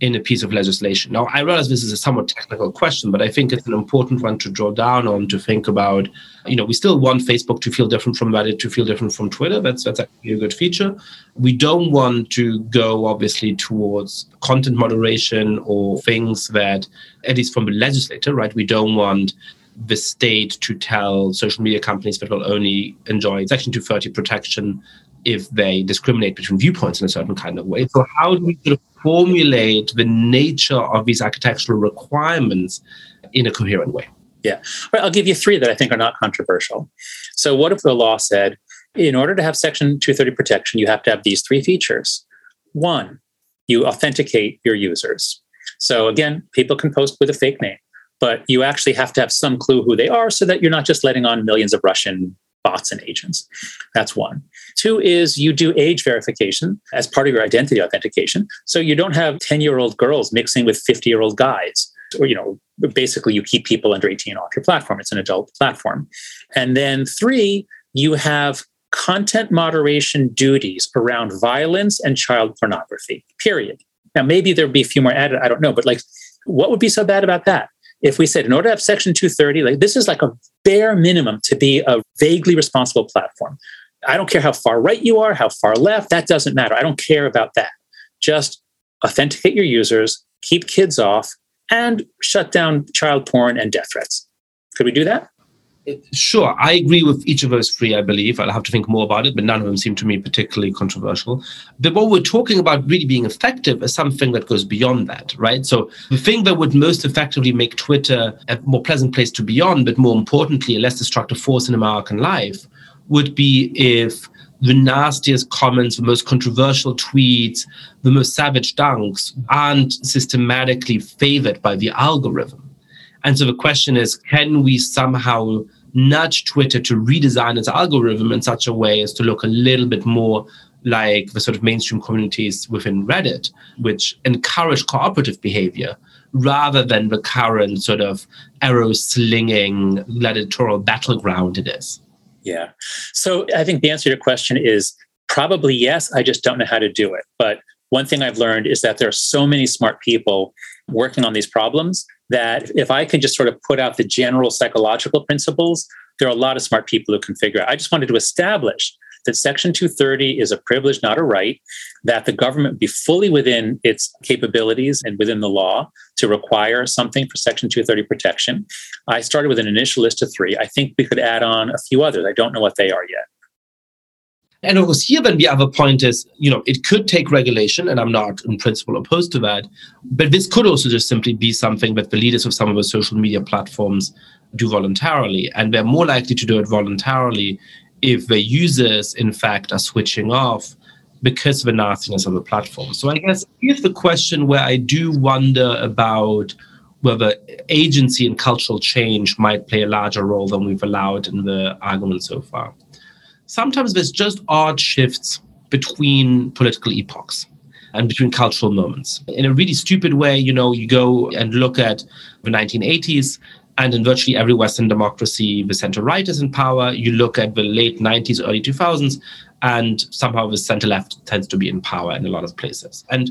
in a piece of legislation? Now, I realize this is a somewhat technical question, but I think it's an important one to draw down on to think about. You know, we still want Facebook to feel different from Reddit, to feel different from Twitter. That's that's actually a good feature. We don't want to go obviously towards content moderation or things that, at least from the legislator, right? We don't want the state to tell social media companies that will only enjoy Section 230 protection if they discriminate between viewpoints in a certain kind of way. So, how do we sort of formulate the nature of these architectural requirements in a coherent way? Yeah. Well, I'll give you three that I think are not controversial. So, what if the law said, in order to have Section 230 protection, you have to have these three features? One, you authenticate your users. So, again, people can post with a fake name but you actually have to have some clue who they are so that you're not just letting on millions of Russian bots and agents. That's one. Two is you do age verification as part of your identity authentication. So you don't have 10 year old girls mixing with 50 year old guys. Or, you know, basically you keep people under 18 off your platform. It's an adult platform. And then three, you have content moderation duties around violence and child pornography, period. Now, maybe there'd be a few more added, I don't know, but like, what would be so bad about that? If we said in order to have section 230 like this is like a bare minimum to be a vaguely responsible platform. I don't care how far right you are how far left that doesn't matter. I don't care about that. Just authenticate your users keep kids off and shut down child porn and death threats. Could we do that Sure, I agree with each of those three, I believe. I'll have to think more about it, but none of them seem to me particularly controversial. But what we're talking about really being effective is something that goes beyond that, right? So the thing that would most effectively make Twitter a more pleasant place to be on, but more importantly, a less destructive force in American life, would be if the nastiest comments, the most controversial tweets, the most savage dunks aren't systematically favored by the algorithm. And so the question is can we somehow nudge Twitter to redesign its algorithm in such a way as to look a little bit more like the sort of mainstream communities within Reddit, which encourage cooperative behavior rather than the current sort of arrow slinging gladiatorial battleground it is? Yeah. So I think the answer to your question is probably yes. I just don't know how to do it. But one thing I've learned is that there are so many smart people working on these problems that if I can just sort of put out the general psychological principles, there are a lot of smart people who can figure out. I just wanted to establish that Section 230 is a privilege, not a right, that the government be fully within its capabilities and within the law to require something for Section 230 protection. I started with an initial list of three. I think we could add on a few others. I don't know what they are yet. And of course, here then the other point is, you know, it could take regulation, and I'm not in principle opposed to that. But this could also just simply be something that the leaders of some of the social media platforms do voluntarily. And they're more likely to do it voluntarily if the users, in fact, are switching off because of the nastiness of the platform. So I guess here's the question where I do wonder about whether agency and cultural change might play a larger role than we've allowed in the argument so far. Sometimes there's just odd shifts between political epochs and between cultural moments. In a really stupid way, you know, you go and look at the 1980s and in virtually every Western democracy, the center right is in power. You look at the late 90s, early 2000s, and somehow the center left tends to be in power in a lot of places. And,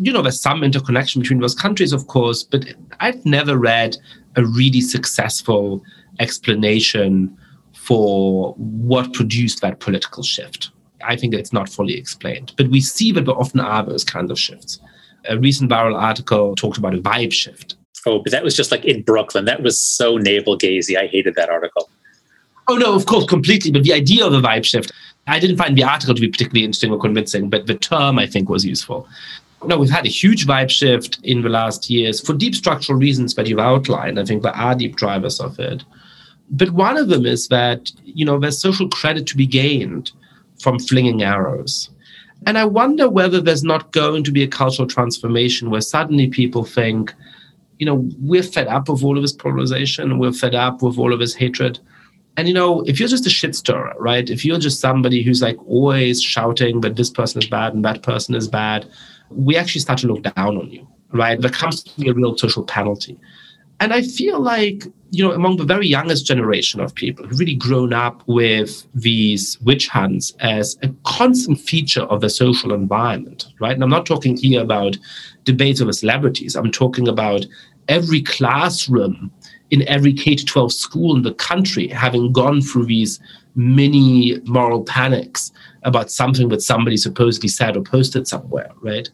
you know, there's some interconnection between those countries, of course, but I've never read a really successful explanation for what produced that political shift. I think it's not fully explained, but we see that there often are those kinds of shifts. A recent viral article talked about a vibe shift Oh, but that was just like in Brooklyn. That was so navel gazy. I hated that article. Oh no, of course, completely. But the idea of a vibe shift, I didn't find the article to be particularly interesting or convincing, but the term I think was useful. No, we've had a huge vibe shift in the last years for deep structural reasons that you've outlined. I think there are deep drivers of it. But one of them is that, you know, there's social credit to be gained from flinging arrows. And I wonder whether there's not going to be a cultural transformation where suddenly people think, you know, we're fed up with all of this polarization. We're fed up with all of this hatred. And you know, if you're just a shit stirrer, right? If you're just somebody who's like always shouting that this person is bad and that person is bad, we actually start to look down on you, right? There comes to be a real social penalty. And I feel like, you know, among the very youngest generation of people who've really grown up with these witch hunts as a constant feature of the social environment, right? And I'm not talking here about debates over celebrities. I'm talking about every classroom in every K 12 school in the country having gone through these mini moral panics about something that somebody supposedly said or posted somewhere, right?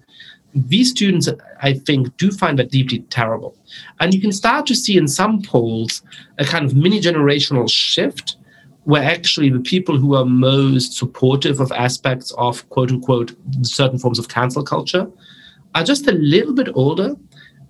These students, I think, do find that deeply terrible. And you can start to see in some polls a kind of mini generational shift where actually the people who are most supportive of aspects of quote unquote certain forms of cancel culture are just a little bit older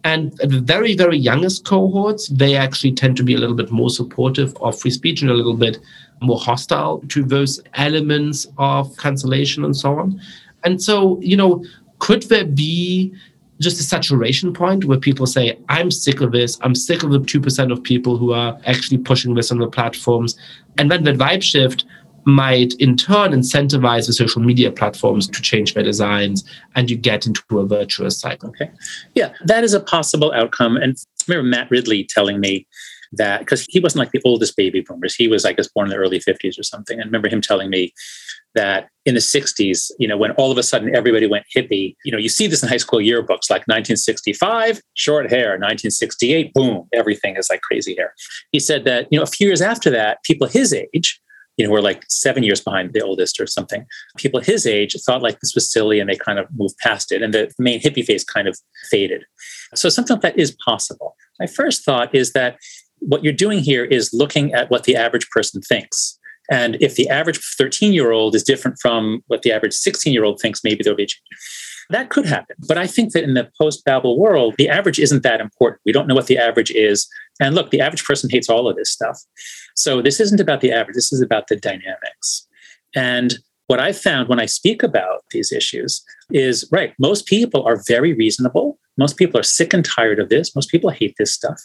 and the very, very youngest cohorts, they actually tend to be a little bit more supportive of free speech and a little bit more hostile to those elements of cancellation and so on. And so, you know, could there be just a saturation point where people say, I'm sick of this. I'm sick of the 2% of people who are actually pushing this on the platforms. And then that vibe shift might in turn incentivize the social media platforms to change their designs and you get into a virtuous cycle. Okay. Yeah, that is a possible outcome. And I remember Matt Ridley telling me that because he wasn't like the oldest baby boomers, he was, I guess, born in the early 50s or something. And I remember him telling me that in the 60s, you know, when all of a sudden everybody went hippie, you know, you see this in high school yearbooks like 1965, short hair, 1968, boom, everything is like crazy hair. He said that, you know, a few years after that, people his age, you know, we're like seven years behind the oldest or something. People his age thought like this was silly and they kind of moved past it. And the main hippie phase kind of faded. So something like that is possible. My first thought is that what you're doing here is looking at what the average person thinks. And if the average 13 year old is different from what the average 16 year old thinks, maybe there'll be a change. That could happen. But I think that in the post Babel world, the average isn't that important. We don't know what the average is And look, the average person hates all of this stuff. So this isn't about the average, this is about the dynamics. And what I've found when I speak about these issues is right, most people are very reasonable. Most people are sick and tired of this. Most people hate this stuff.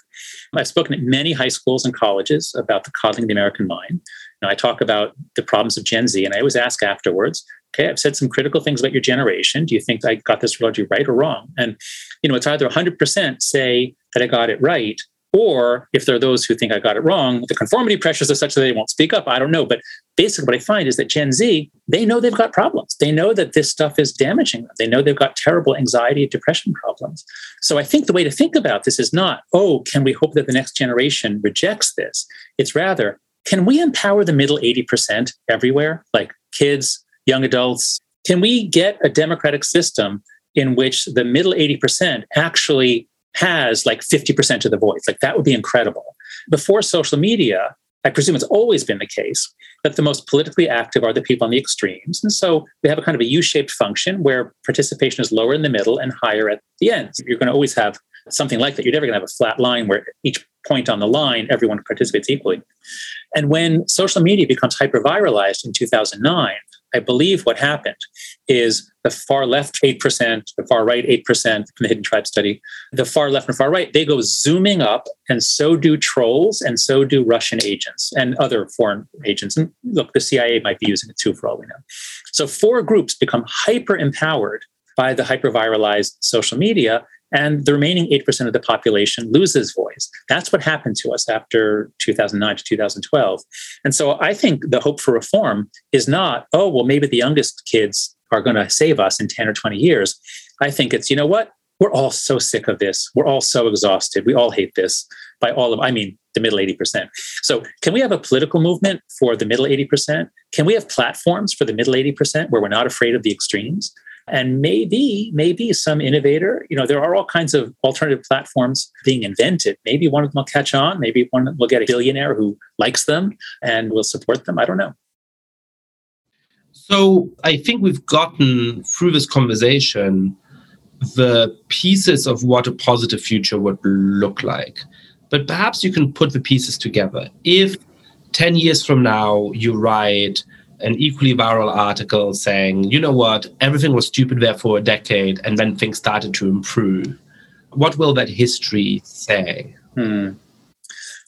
I've spoken at many high schools and colleges about the coddling of the American mind. Now, I talk about the problems of Gen Z, and I always ask afterwards, okay, I've said some critical things about your generation. Do you think I got this largely right or wrong? And, you know, it's either 100% say that I got it right, or if there are those who think I got it wrong, the conformity pressures are such that they won't speak up. I don't know. But basically, what I find is that Gen Z, they know they've got problems. They know that this stuff is damaging them. They know they've got terrible anxiety depression problems. So I think the way to think about this is not, oh, can we hope that the next generation rejects this? It's rather, can we empower the middle 80% everywhere, like kids, young adults? Can we get a democratic system in which the middle 80% actually has like 50% of the voice. Like that would be incredible. Before social media, I presume it's always been the case that the most politically active are the people on the extremes. And so we have a kind of a U shaped function where participation is lower in the middle and higher at the ends. You're going to always have something like that. You're never going to have a flat line where each point on the line, everyone participates equally. And when social media becomes hyper viralized in 2009, I believe what happened is the far left 8%, the far right 8% from the Hidden Tribe study, the far left and far right, they go zooming up, and so do trolls, and so do Russian agents and other foreign agents. And look, the CIA might be using it too, for all we know. So, four groups become hyper empowered by the hyper viralized social media and the remaining 8% of the population loses voice. That's what happened to us after 2009 to 2012. And so I think the hope for reform is not, oh, well, maybe the youngest kids are going to save us in 10 or 20 years. I think it's, you know what? We're all so sick of this. We're all so exhausted. We all hate this by all of, I mean, the middle 80%. So, can we have a political movement for the middle 80%? Can we have platforms for the middle 80% where we're not afraid of the extremes? And maybe, maybe some innovator, you know, there are all kinds of alternative platforms being invented. Maybe one of them will catch on. Maybe one will get a billionaire who likes them and will support them. I don't know. So I think we've gotten through this conversation the pieces of what a positive future would look like. But perhaps you can put the pieces together. If 10 years from now you write an equally viral article saying, you know what, everything was stupid there for a decade and then things started to improve. What will that history say? Hmm.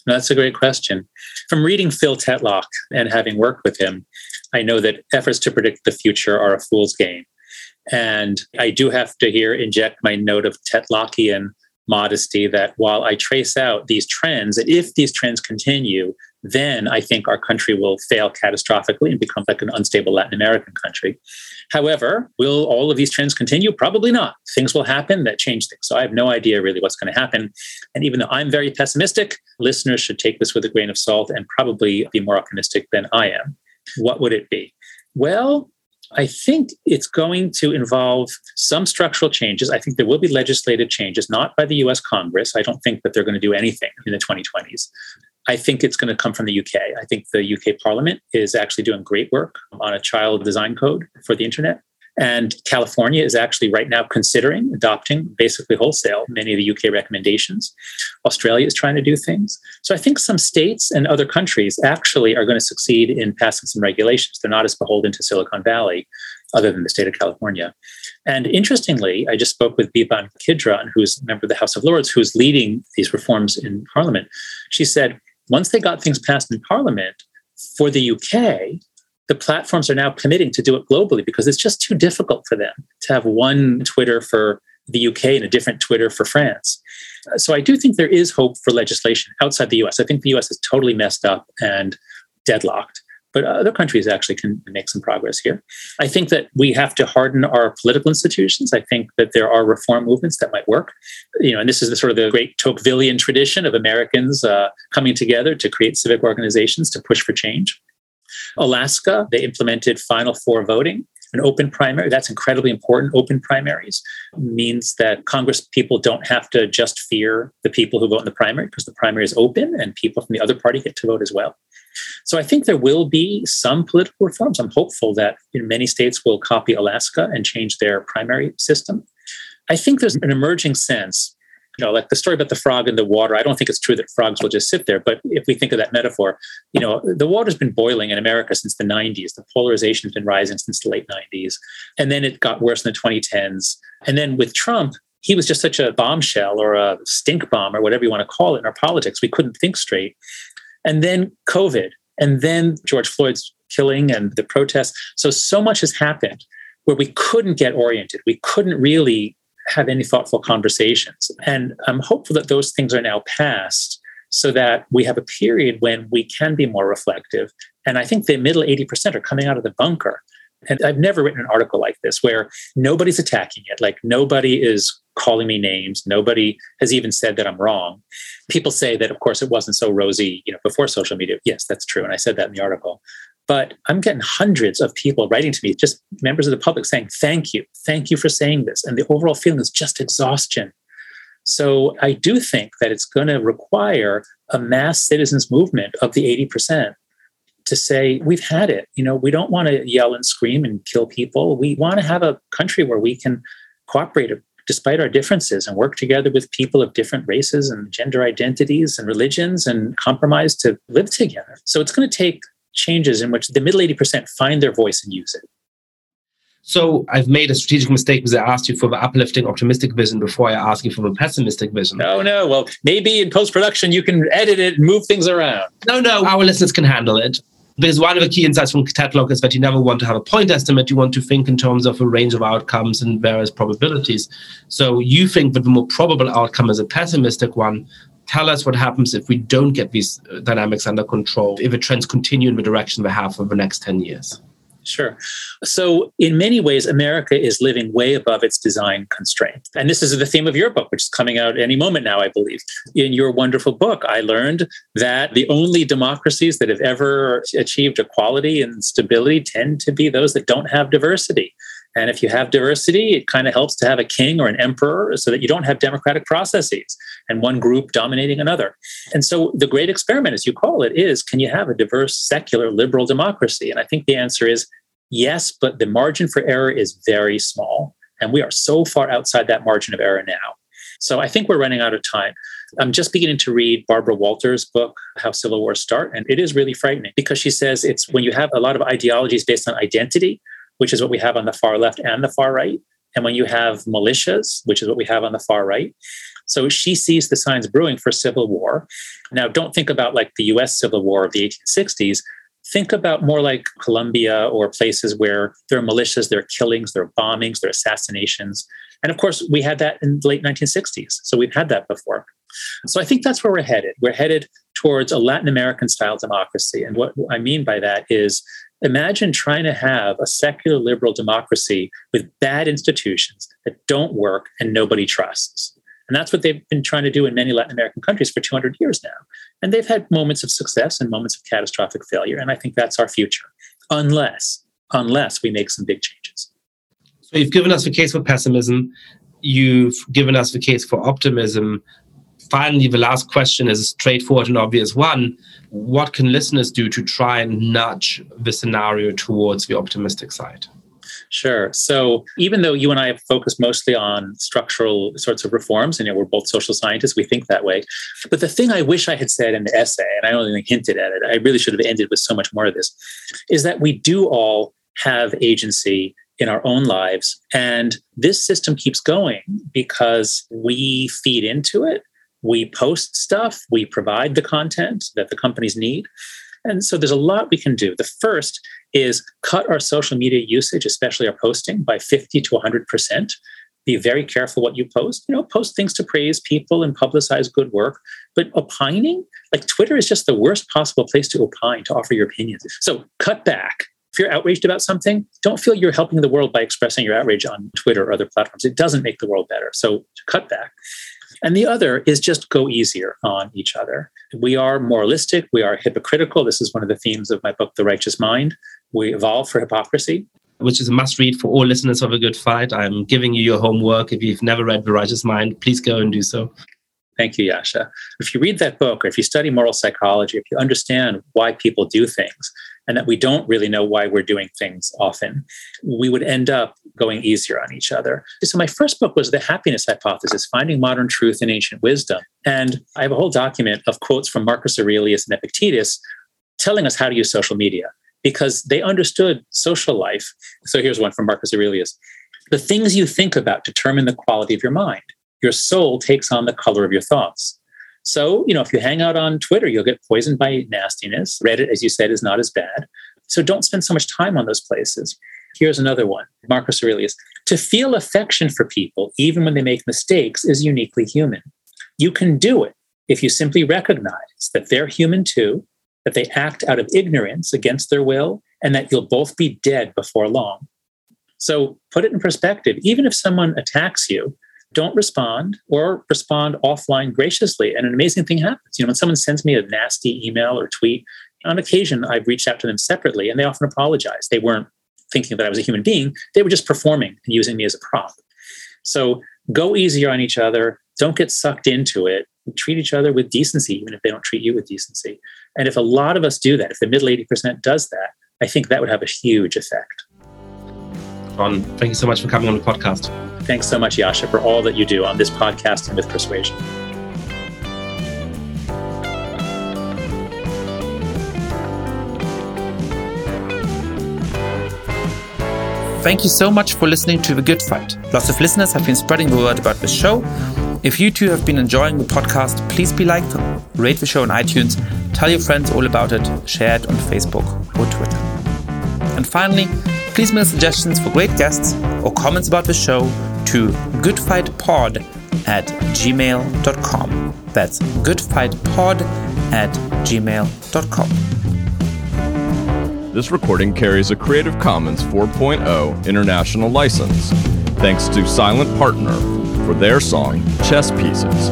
That's a great question. From reading Phil Tetlock and having worked with him, I know that efforts to predict the future are a fool's game. And I do have to here inject my note of Tetlockian modesty that while I trace out these trends, that if these trends continue, then I think our country will fail catastrophically and become like an unstable Latin American country. However, will all of these trends continue? Probably not. Things will happen that change things. So I have no idea really what's going to happen. And even though I'm very pessimistic, listeners should take this with a grain of salt and probably be more optimistic than I am. What would it be? Well, I think it's going to involve some structural changes. I think there will be legislative changes, not by the US Congress. I don't think that they're going to do anything in the 2020s. I think it's going to come from the UK. I think the UK Parliament is actually doing great work on a child design code for the internet. And California is actually right now considering adopting basically wholesale many of the UK recommendations. Australia is trying to do things. So I think some states and other countries actually are going to succeed in passing some regulations. They're not as beholden to Silicon Valley, other than the state of California. And interestingly, I just spoke with Beeban Kidron, who's a member of the House of Lords, who's leading these reforms in Parliament. She said, once they got things passed in Parliament for the UK, the platforms are now committing to do it globally because it's just too difficult for them to have one Twitter for the UK and a different Twitter for France. So I do think there is hope for legislation outside the US. I think the US is totally messed up and deadlocked but other countries actually can make some progress here. I think that we have to harden our political institutions. I think that there are reform movements that might work. You know, and this is the sort of the great Tocquevillian tradition of Americans uh, coming together to create civic organizations to push for change. Alaska, they implemented Final Four voting an open primary. That's incredibly important. Open primaries means that Congress people don't have to just fear the people who vote in the primary because the primary is open and people from the other party get to vote as well. So I think there will be some political reforms. I'm hopeful that you know, many states will copy Alaska and change their primary system. I think there's an emerging sense you know, like the story about the frog in the water. I don't think it's true that frogs will just sit there, but if we think of that metaphor, you know, the water's been boiling in America since the 90s. The polarization has been rising since the late 90s. And then it got worse in the 2010s. And then with Trump, he was just such a bombshell or a stink bomb or whatever you want to call it in our politics. We couldn't think straight. And then COVID, and then George Floyd's killing and the protests. So, so much has happened where we couldn't get oriented. We couldn't really have any thoughtful conversations. And I'm hopeful that those things are now past so that we have a period when we can be more reflective. And I think the middle 80% are coming out of the bunker. And I've never written an article like this where nobody's attacking it. Like nobody is calling me names. Nobody has even said that I'm wrong. People say that, of course, it wasn't so rosy, you know, before social media. Yes, that's true. And I said that in the article. But I'm getting hundreds of people writing to me, just members of the public saying, thank you. Thank you for saying this. And the overall feeling is just exhaustion. So I do think that it's going to require a mass citizens movement of the 80% to say, we've had it. You know, we don't want to yell and scream and kill people. We want to have a country where we can cooperate despite our differences and work together with people of different races and gender identities and religions and compromise to live together. So it's going to take changes in which the middle 80% find their voice and use it. So I've made a strategic mistake because I asked you for the uplifting, optimistic vision before I asked you for the pessimistic vision. No, no. Well, maybe in post production you can edit it and move things around. No, no. Our listeners can handle it. Because one of the key insights from Tetlock is that you never want to have a point estimate. You want to think in terms of a range of outcomes and various probabilities. So you think that the more probable outcome is a pessimistic one tell us what happens if we don't get these uh, dynamics under control, if the trends continue in the direction they have for the next 10 years? Sure. So, in many ways, America is living way above its design constraint. And this is the theme of your book, which is coming out any moment now, I believe. In your wonderful book, I learned that the only democracies that have ever achieved equality and stability tend to be those that don't have diversity. And if you have diversity, it kind of helps to have a king or an emperor so that you don't have democratic processes and one group dominating another. And so the great experiment, as you call it, is can you have a diverse, secular, liberal democracy? And I think the answer is yes, but the margin for error is very small. And we are so far outside that margin of error now. So I think we're running out of time. I'm just beginning to read Barbara Walter's book, How Civil Wars Start, and it is really frightening because she says it's when you have a lot of ideologies based on identity, which is what we have on the far left and the far right. And when you have militias, which is what we have on the far right. So she sees the signs brewing for civil war. Now, don't think about like the US Civil War of the 1860s. Think about more like Colombia or places where there are militias, there are killings, there are bombings, there are assassinations. And of course, we had that in the late 1960s. So we've had that before. So I think that's where we're headed. We're headed towards a Latin American style democracy. And what I mean by that is Imagine trying to have a secular liberal democracy with bad institutions that don't work and nobody trusts. And that's what they've been trying to do in many Latin American countries for 200 years now. And they've had moments of success and moments of catastrophic failure. And I think that's our future, unless, unless we make some big changes. So you've given us the case for pessimism. You've given us the case for optimism finally, the last question is a straightforward and obvious one. What can listeners do to try and nudge the scenario towards the optimistic side? Sure. So even though you and I have focused mostly on structural sorts of reforms, and we're both social scientists, we think that way. But the thing I wish I had said in the essay, and I only hinted at it, I really should have ended with so much more of this, is that we do all have agency in our own lives. And this system keeps going because we feed into it we post stuff, we provide the content that the companies need. And so there's a lot we can do. The first is cut our social media usage, especially our posting, by 50 to 100%. Be very careful what you post. You know, post things to praise people and publicize good work. But opining, like Twitter is just the worst possible place to opine, to offer your opinions. So cut back. If you're outraged about something, don't feel you're helping the world by expressing your outrage on Twitter or other platforms. It doesn't make the world better. So cut back. And the other is just go easier on each other. We are moralistic, we are hypocritical. This is one of the themes of my book, The Righteous Mind. We evolve for hypocrisy. Which is a must read for all listeners of A Good Fight. I'm giving you your homework. If you've never read The Righteous Mind, please go and do so. Thank you, Yascha. If you read that book, or if you study moral psychology, if you understand why people do things, and that we don't really know why we're doing things often, we would end up going easier on each other. So, my first book was The Happiness Hypothesis Finding Modern Truth in Ancient Wisdom. And I have a whole document of quotes from Marcus Aurelius and Epictetus telling us how to use social media because they understood social life. So, here's one from Marcus Aurelius The things you think about determine the quality of your mind. Your soul takes on the color of your thoughts. So, you know, if you hang out on Twitter, you'll get poisoned by nastiness. Reddit, as you said, is not as bad. So don't spend so much time on those places. Here's another one Marcus Aurelius. To feel affection for people, even when they make mistakes, is uniquely human. You can do it if you simply recognize that they're human too, that they act out of ignorance against their will, and that you'll both be dead before long. So put it in perspective. Even if someone attacks you, don't respond or respond offline graciously. And an amazing thing happens. You know, when someone sends me a nasty email or tweet, on occasion I've reached out to them separately and they often apologize. They weren't thinking that I was a human being, they were just performing and using me as a prop. So go easier on each other. Don't get sucked into it. Treat each other with decency, even if they don't treat you with decency. And if a lot of us do that, if the middle 80% does that, I think that would have a huge effect. Ron, thank you so much for coming on the podcast. Thanks so much, Yascha, for all that you do on this podcast and with Persuasion. Thank you so much for listening to The Good Fight. Lots of listeners have been spreading the word about this show. If you too have been enjoying the podcast, please be like, rate the show on iTunes, tell your friends all about it, share it on Facebook or Twitter. And finally, please mail suggestions for great guests or comments about the show to goodfightpod at gmail.com. That's goodfightpod at gmail.com. This recording carries a Creative Commons 4.0 international license. Thanks to Silent Partner for their song Chess Pieces.